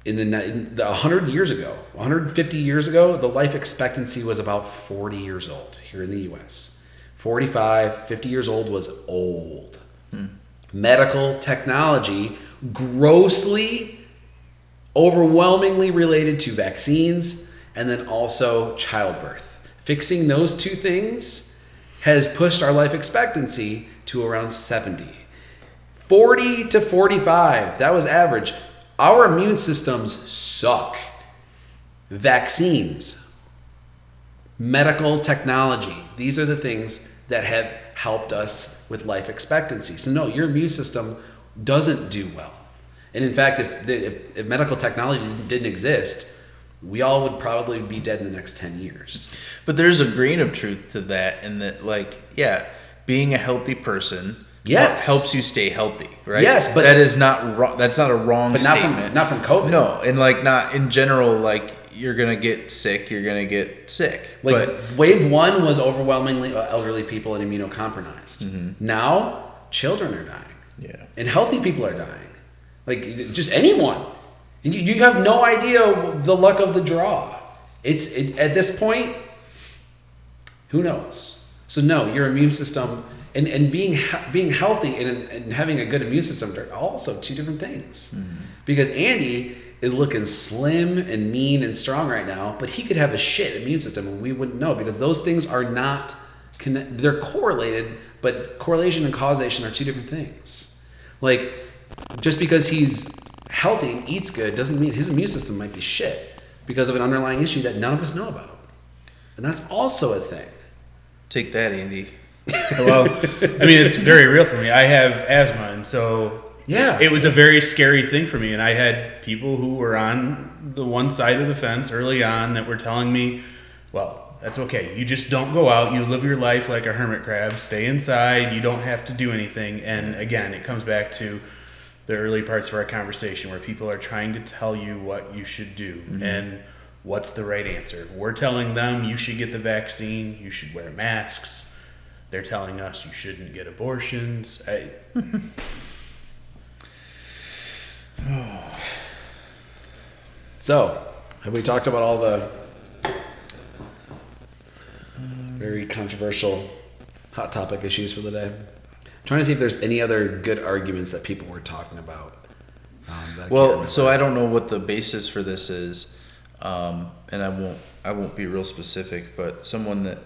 In the, in the 100 years ago, 150 years ago, the life expectancy was about 40 years old here in the US. 45, 50 years old was old. Hmm. Medical technology grossly, overwhelmingly related to vaccines and then also childbirth. Fixing those two things has pushed our life expectancy to around 70. 40 to 45, that was average. Our immune systems suck. Vaccines, medical technology, these are the things that have helped us with life expectancy. So, no, your immune system doesn't do well. And in fact, if, the, if, if medical technology didn't exist, we all would probably be dead in the next 10 years. But there's a grain of truth to that, in that, like, yeah, being a healthy person Yes. helps you stay healthy, right? Yes, but- that is not wrong. That's not a wrong But not statement. from, not from COVID. no, and like not in general. Like you're gonna get sick. You're gonna get sick. Like but wave one was overwhelmingly elderly people and immunocompromised. Mm-hmm. Now children are dying. yeah, and healthy people are dying. Like just anyone. And you, you have no idea the luck of the draw. It's it, at this point, who knows? So no, your immune system and, and being being healthy and, and having a good immune system are also two different things. Hmm. Because Andy is looking slim and mean and strong right now, but he could have a shit immune system and we wouldn't know because those things are not they're correlated, but correlation and causation are two different things. Like just because he's healthy and eats good doesn't mean his immune system might be shit because of an underlying issue that none of us know about. And that's also a thing. take that, Andy. [LAUGHS] well, I mean, it's very real for me. I have asthma, and so Yeah. it was a very scary thing for me. And I had people who were on the one side of the fence early on that were telling me, "Well, that's okay. You just don't go out. You live your life like a hermit crab. Stay inside. You don't have to do anything." And again, it comes back to the early parts of our conversation where people are trying to tell you what you should do mm-hmm. and what's the right answer. We're telling them you should get the vaccine, you should wear masks. They're telling us you shouldn't get abortions. I, [LAUGHS] So, have we talked about all the very controversial hot topic issues for the day? Trying to see if there's any other good arguments that people were talking about. Um, Well, so I don't know what the basis for this is, um, and I won't I won't be real specific, but someone that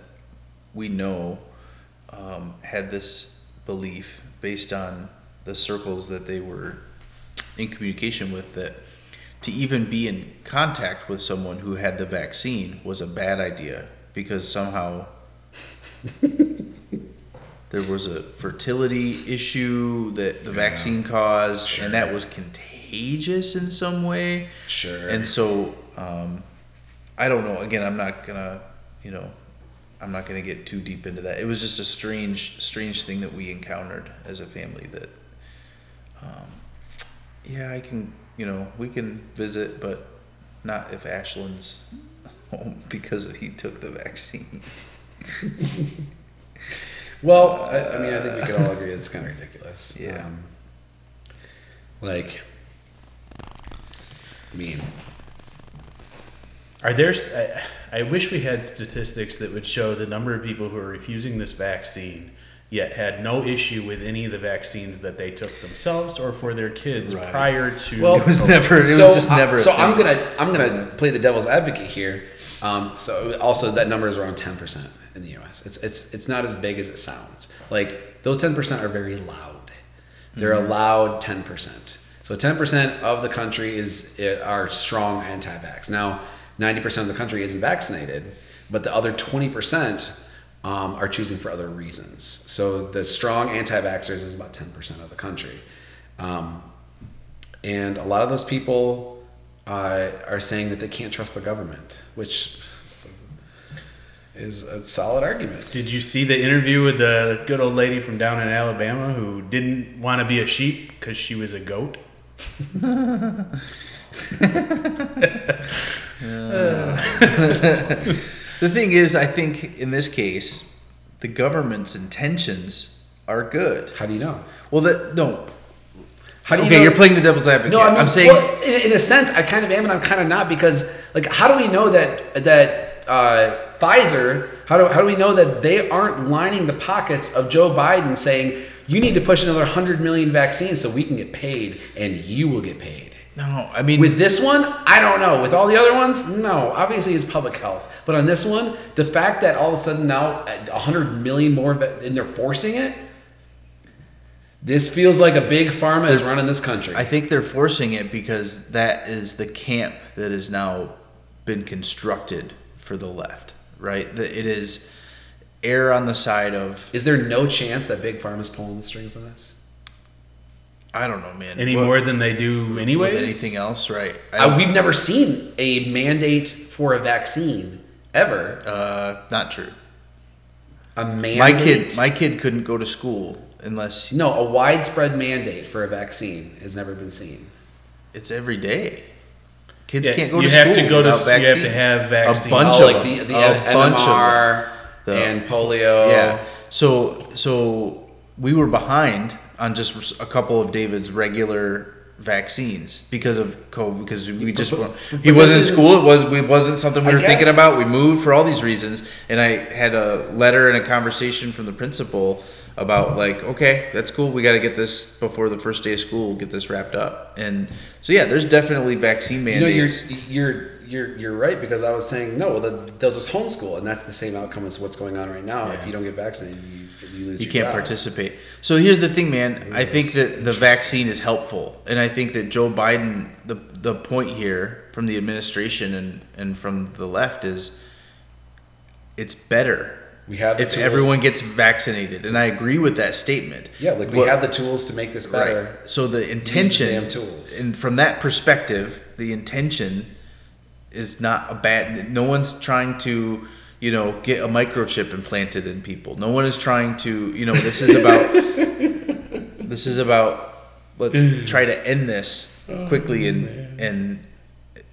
we know um, had this belief based on the circles that they were in communication with that to even be in contact with someone who had the vaccine was a bad idea because somehow [LAUGHS] there was a fertility issue that the vaccine caused and that was contagious in some way. Sure. and so um, i don't know. Again i'm not gonna you know i'm not gonna get too deep into that. It was just a strange strange thing that we encountered as a family that um, yeah i can you know we can visit but not if ashland's [LAUGHS] home because he took the vaccine [LAUGHS] Well, I, I mean, I think we could all agree it's kind of ridiculous. Yeah. Um, like, I mean, Are there? s- I, I wish we had statistics that would show the number of people who are refusing this vaccine, yet had no issue with any of the vaccines that they took themselves or for their kids Right. prior to. Well, it was COVID. never it was so, just never a so thing. I'm gonna I'm gonna play the devil's advocate here. Um, so also that number is around 10 percent in the U.S. It's it's it's not as big as it sounds. Like those 10 percent are very loud. They're Mm-hmm. allowed 10 percent. So 10 percent of the country is are strong anti-vax. Now 90 percent of the country isn't vaccinated, but the other 20 percent um, are choosing for other reasons. So the strong anti-vaxxers is about 10 percent of the country. Um, and a lot of those people uh, are saying that they can't trust the government, which is a solid argument. Did you see the interview with the good old lady from down in Alabama who didn't want to be a sheep because she was a goat? [LAUGHS] The thing is, I think in this case, the government's intentions are good. How do you know? Well, that no. How do you okay, know? you're playing the devil's advocate. No, I mean, I'm saying well, in, in a sense, I kind of am, and I'm kind of not because, like, how do we know that that uh, Pfizer? How do how do we know that they aren't lining the pockets of Joe Biden, saying you need to push another hundred million vaccines so we can get paid, and you will get paid. no. I mean, With this one, I don't know. With all the other ones, no. Obviously, it's public health. But on this one, the fact that all of a sudden now a hundred million more, and they're forcing it. This feels like a big pharma is running this country. I think they're forcing it because that is the camp that has now been constructed for the left, right? That it is err on the side of Is there no chance that big pharma's pulling the strings on this? I don't know, man. Any What- more than they do anyways? with anything else, right? I Uh, we've never seen a mandate for a vaccine ever. uh, not true. A mandate. My kid, my kid couldn't go to school unless no, a widespread mandate for a vaccine has never been seen. it's every day. Kids Yeah, can't go you to have school to go to- without you have to have vaccines. A bunch oh, of like them. the, the a bunch of them. MMR The- and polio. Yeah. So so we were behind on just a couple of David's regular vaccines because of COVID because we just but- weren't- but he wasn't in school. It was we wasn't something we I were thinking about. We moved for all these reasons, and I had a letter and a conversation from the principal about like okay that's cool we got to get this before the first day of school get this wrapped up and so yeah there's definitely vaccine You know, mandates you're you're you're you're right because I was saying no, they'll, they'll just homeschool, and that's the same outcome as what's going on right now. If you don't get vaccinated, you, you lose. you can't job. participate. So here's the thing, man. I think that the vaccine is helpful, and I think that Joe Biden, the the point here from the administration and and from the left is, it's better We have the if tools- everyone gets vaccinated, and I agree with that statement. Yeah, like we have the tools to make this better. Right. So the intention, damn tools. and from that perspective, the intention is not a bad. No one's trying to, you know, get a microchip implanted in people. No one is trying to, you know, this is about. [LAUGHS] this is about. Let's mm. try to end this oh, quickly and and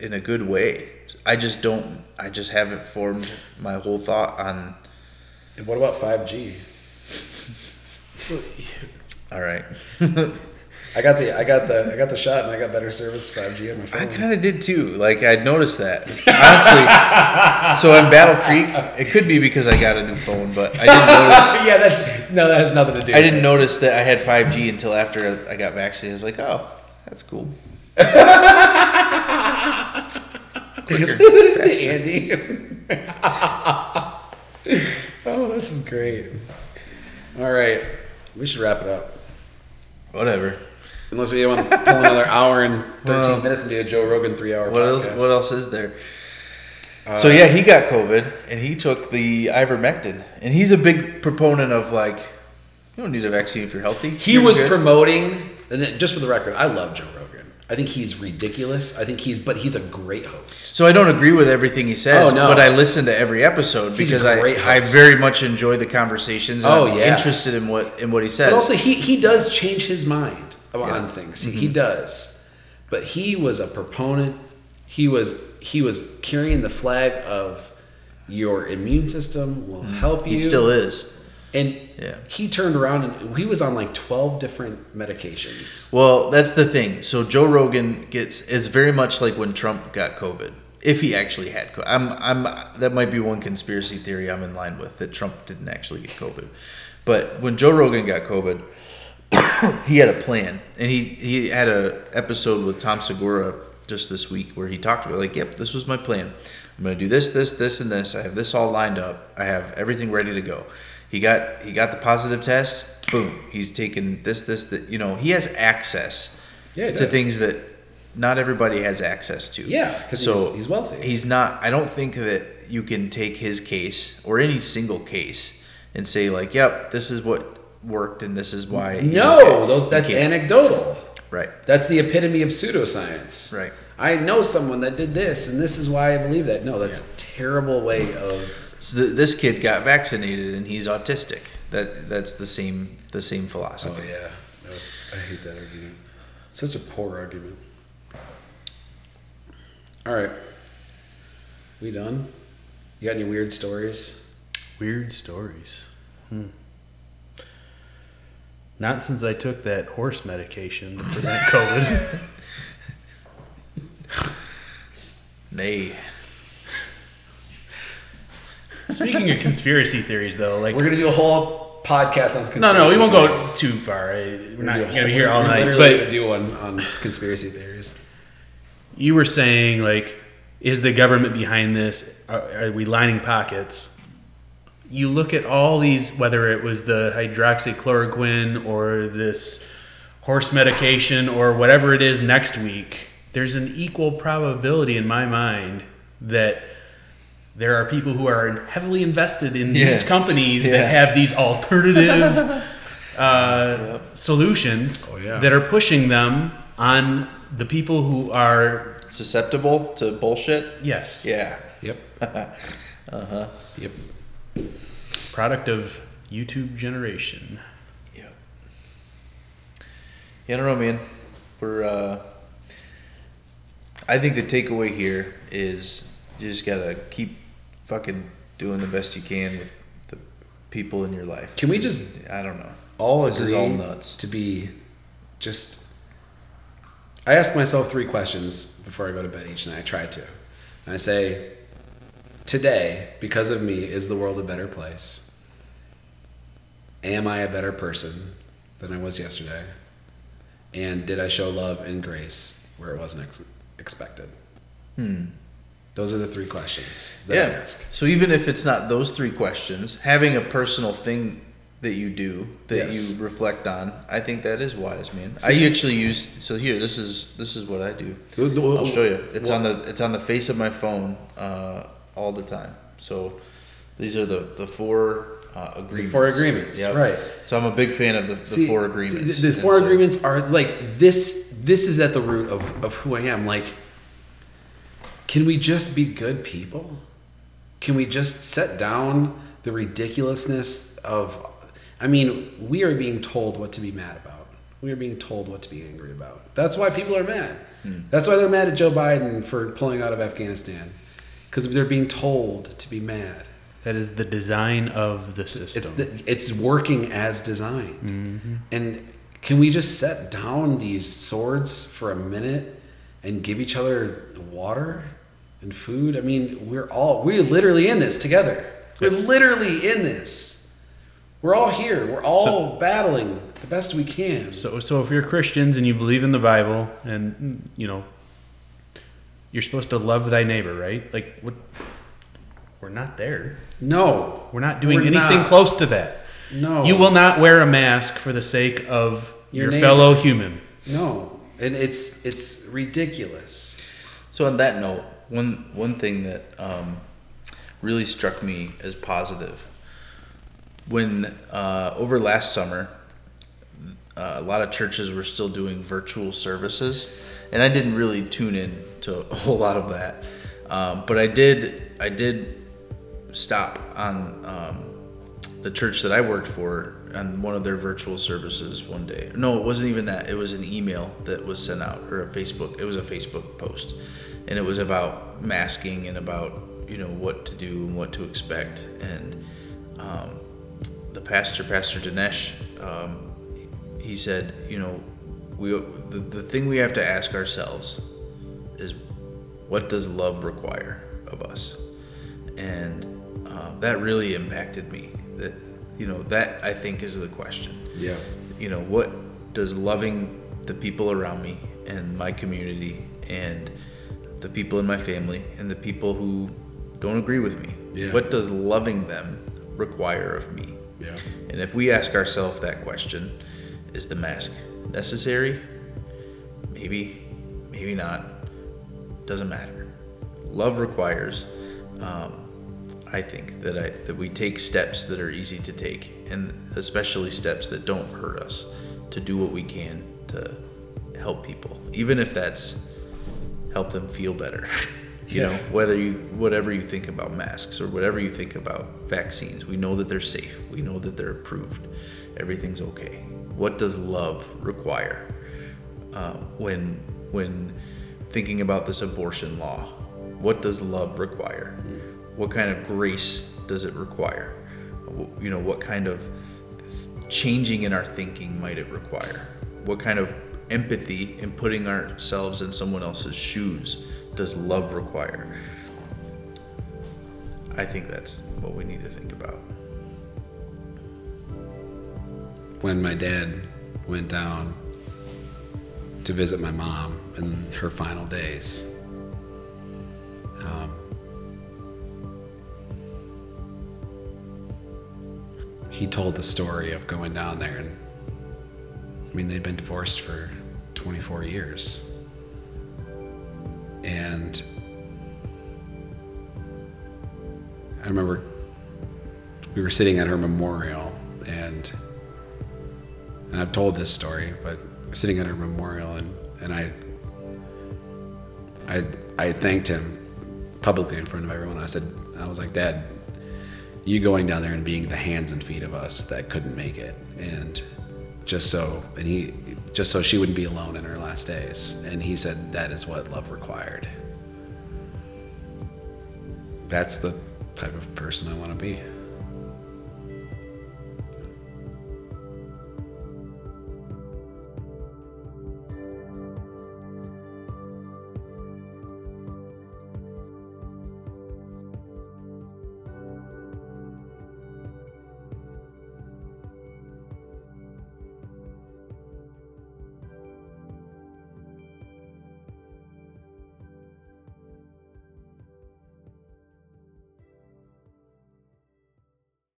in a good way. I just don't. I just haven't formed my whole thought on. And what about five G? [LAUGHS] All right. [LAUGHS] I got the I got the I got the shot, and I got better service five G on my phone. I kind of did too. Like I'd noticed that. Honestly. so in Battle Creek, it could be because I got a new phone, but I didn't notice. [LAUGHS] yeah, that's no, that has nothing to do. I didn't notice that I had 5G until after I got vaccinated. I was like, oh, that's cool. Andy. Oh, this is great. All right, we should wrap it up. Whatever. Unless we want to pull another hour and [LAUGHS] 13 Well, minutes do a Joe Rogan three hour What else? podcast. What else is there? Uh, so yeah, he got COVID and he took the ivermectin, and he's a big proponent of like, you don't need a vaccine if you're healthy. He You're was good. promoting, and then, just for the record, I love Joe Rogan. I think he's ridiculous. I think he's, but he's a great host. So I don't agree with everything he says, Oh, no. but I listen to every episode He's because I, I very much enjoy the conversations. And Oh, I'm yeah. interested in what in what he says. But also, he he does change his mind on Yeah. Mm-hmm. things. He, he does, but he was a proponent. He was he was carrying the flag of your immune system will help you. Mm. he still is. And Yeah. he turned around and he was on like twelve different medications. Well, that's the thing. So Joe Rogan gets is very much like when Trump got COVID. If he actually had COVID, I'm I'm that might be one conspiracy theory I'm in line with that Trump didn't actually get COVID. But when Joe Rogan got COVID, [COUGHS] he had a plan, and he he had a episode with Tom Segura just this week where he talked about like, yep, this was my plan. I'm gonna do this, this, this, and this. I have this all lined up. I have everything ready to go. He got he got the positive test. Boom. He's taken this, this, that. You know, he has access Yeah, to does. things that not everybody has access to. Yeah, 'cause he's- he's wealthy. He's not. I don't think that you can take his case or any single case and say like, "Yep, this is what worked and this is why." he's No, okay." those, that's anecdotal. right. That's the epitome of pseudoscience. Right. I know someone that did this, and this is why I believe that. No, that's a terrible way of. So th- this kid got vaccinated and he's autistic. That that's the same the same philosophy. Oh yeah, was, I hate that argument. Such a poor argument. All right, we done? You got any weird stories? Weird stories. Hmm. Not since I took that horse medication to prevent COVID. [LAUGHS] Nay. Speaking of conspiracy theories, though, like We're gonna do a whole podcast on conspiracy no, no, we won't go too far. I, we're not do a gonna be here all we're night. Literally But gonna do one on conspiracy theories. you were saying like, is the government behind this? Are, are we lining pockets? You look at all these, whether it was the hydroxychloroquine or this horse medication or whatever it is next week. There's an equal probability in my mind that there are people who are heavily invested in these Yeah. companies Yeah. that have these alternative [LAUGHS] uh, solutions Oh, yeah. that are pushing them on the people who are Susceptible to bullshit. yes Yeah. Yep. [LAUGHS] Uh-huh. Yep. product of YouTube generation. Yeah. Yeah, I don't know, man. We're. uh I think the takeaway here is you just gotta keep fucking doing the best you can with the people in your life. Can we just I don't know. all This agree is all nuts. to be just I ask myself three questions before I go to bed each night. I try to. And I say, today, because of me, is the world a better place? Am I a better person than I was yesterday? And did I show love and grace where it wasn't ex- expected? Hmm. Those are the three questions that I Yeah. ask. So even if it's not those three questions, having a personal thing that you do that Yes. you reflect on, I think that is wise, man. So I actually use so here. This is this is what I do. I'll show you. It's on the it's on the face of my phone uh, all the time. So these are the the four uh, agreements. four agreements, Yep. right. So I'm a big fan of the, the See, four see, agreements. The, the four so- agreements are like this. This is at the root of, of who I am. Like, can we just be good people? Can we just set down the ridiculousness of? I mean, we are being told what to be mad about. We are being told what to be angry about. That's why people are mad. Hmm. That's why they're mad at Joe Biden for pulling out of Afghanistan, because they're being told to be mad. That is the design of the system. It's the, it's working as designed. And can we just set down these swords for a minute and give each other water and food? I mean, we're all we're literally in this together. We're literally in this. We're all here. We're all battling the best we can. So, so if you're Christians and you believe in the Bible, and you know, you're supposed to love thy neighbor, right? Like, what? We're not there. No, We're not doing We're anything not. close to that. no, You will not wear a mask for the sake of Your your, neighbor. fellow human. No, and it's it's ridiculous. So on that note, one one thing that um, really struck me as positive when uh, over last summer, uh, a lot of churches were still doing virtual services, and I didn't really tune in to a whole lot of that, um, but I did I did stop on um, the church that I worked for on one of their virtual services one day. No, it wasn't even that. It was an email that was sent out or a Facebook. It was a Facebook post, and it was about masking and about you know what to do and what to expect. And um, the pastor, Pastor Dinesh, um, he said, you know, we the, the thing we have to ask ourselves is, what does love require of us? And um, that really impacted me. That you know that I think is the question. Yeah. You know what does loving the people around me and my community and the people in my family and the people who don't agree with me. Yeah. What does loving them require of me? Yeah. And if we ask ourselves that question, is the mask necessary? Maybe, maybe not. Doesn't matter. Love requires, um, I think, that I that we take steps that are easy to take, and especially steps that don't hurt us, to do what we can to help people, even if that's help them feel better. [LAUGHS] you know, whether you whatever you think about masks or whatever you think about vaccines, we know that they're safe. We know that they're approved. Everything's okay. What does love require uh, when when thinking about this abortion law? What does love require? What kind of grace does it require? You know, what kind of changing in our thinking might it require? What kind of empathy and putting ourselves in someone else's shoes does love require? I think that's what we need to think about. When my dad went down to visit my mom in her final days, um, he told the story of going down there and I mean they'd been divorced for 24 years. And I remember we were sitting at her memorial and and I've told this story but sitting at her memorial and and I I I thanked him publicly in front of everyone. I said I was like dad you going down there and being the hands and feet of us that couldn't make it. And just so and he just so she wouldn't be alone in her last days. And he said that is what love required. That's the type of person i want to be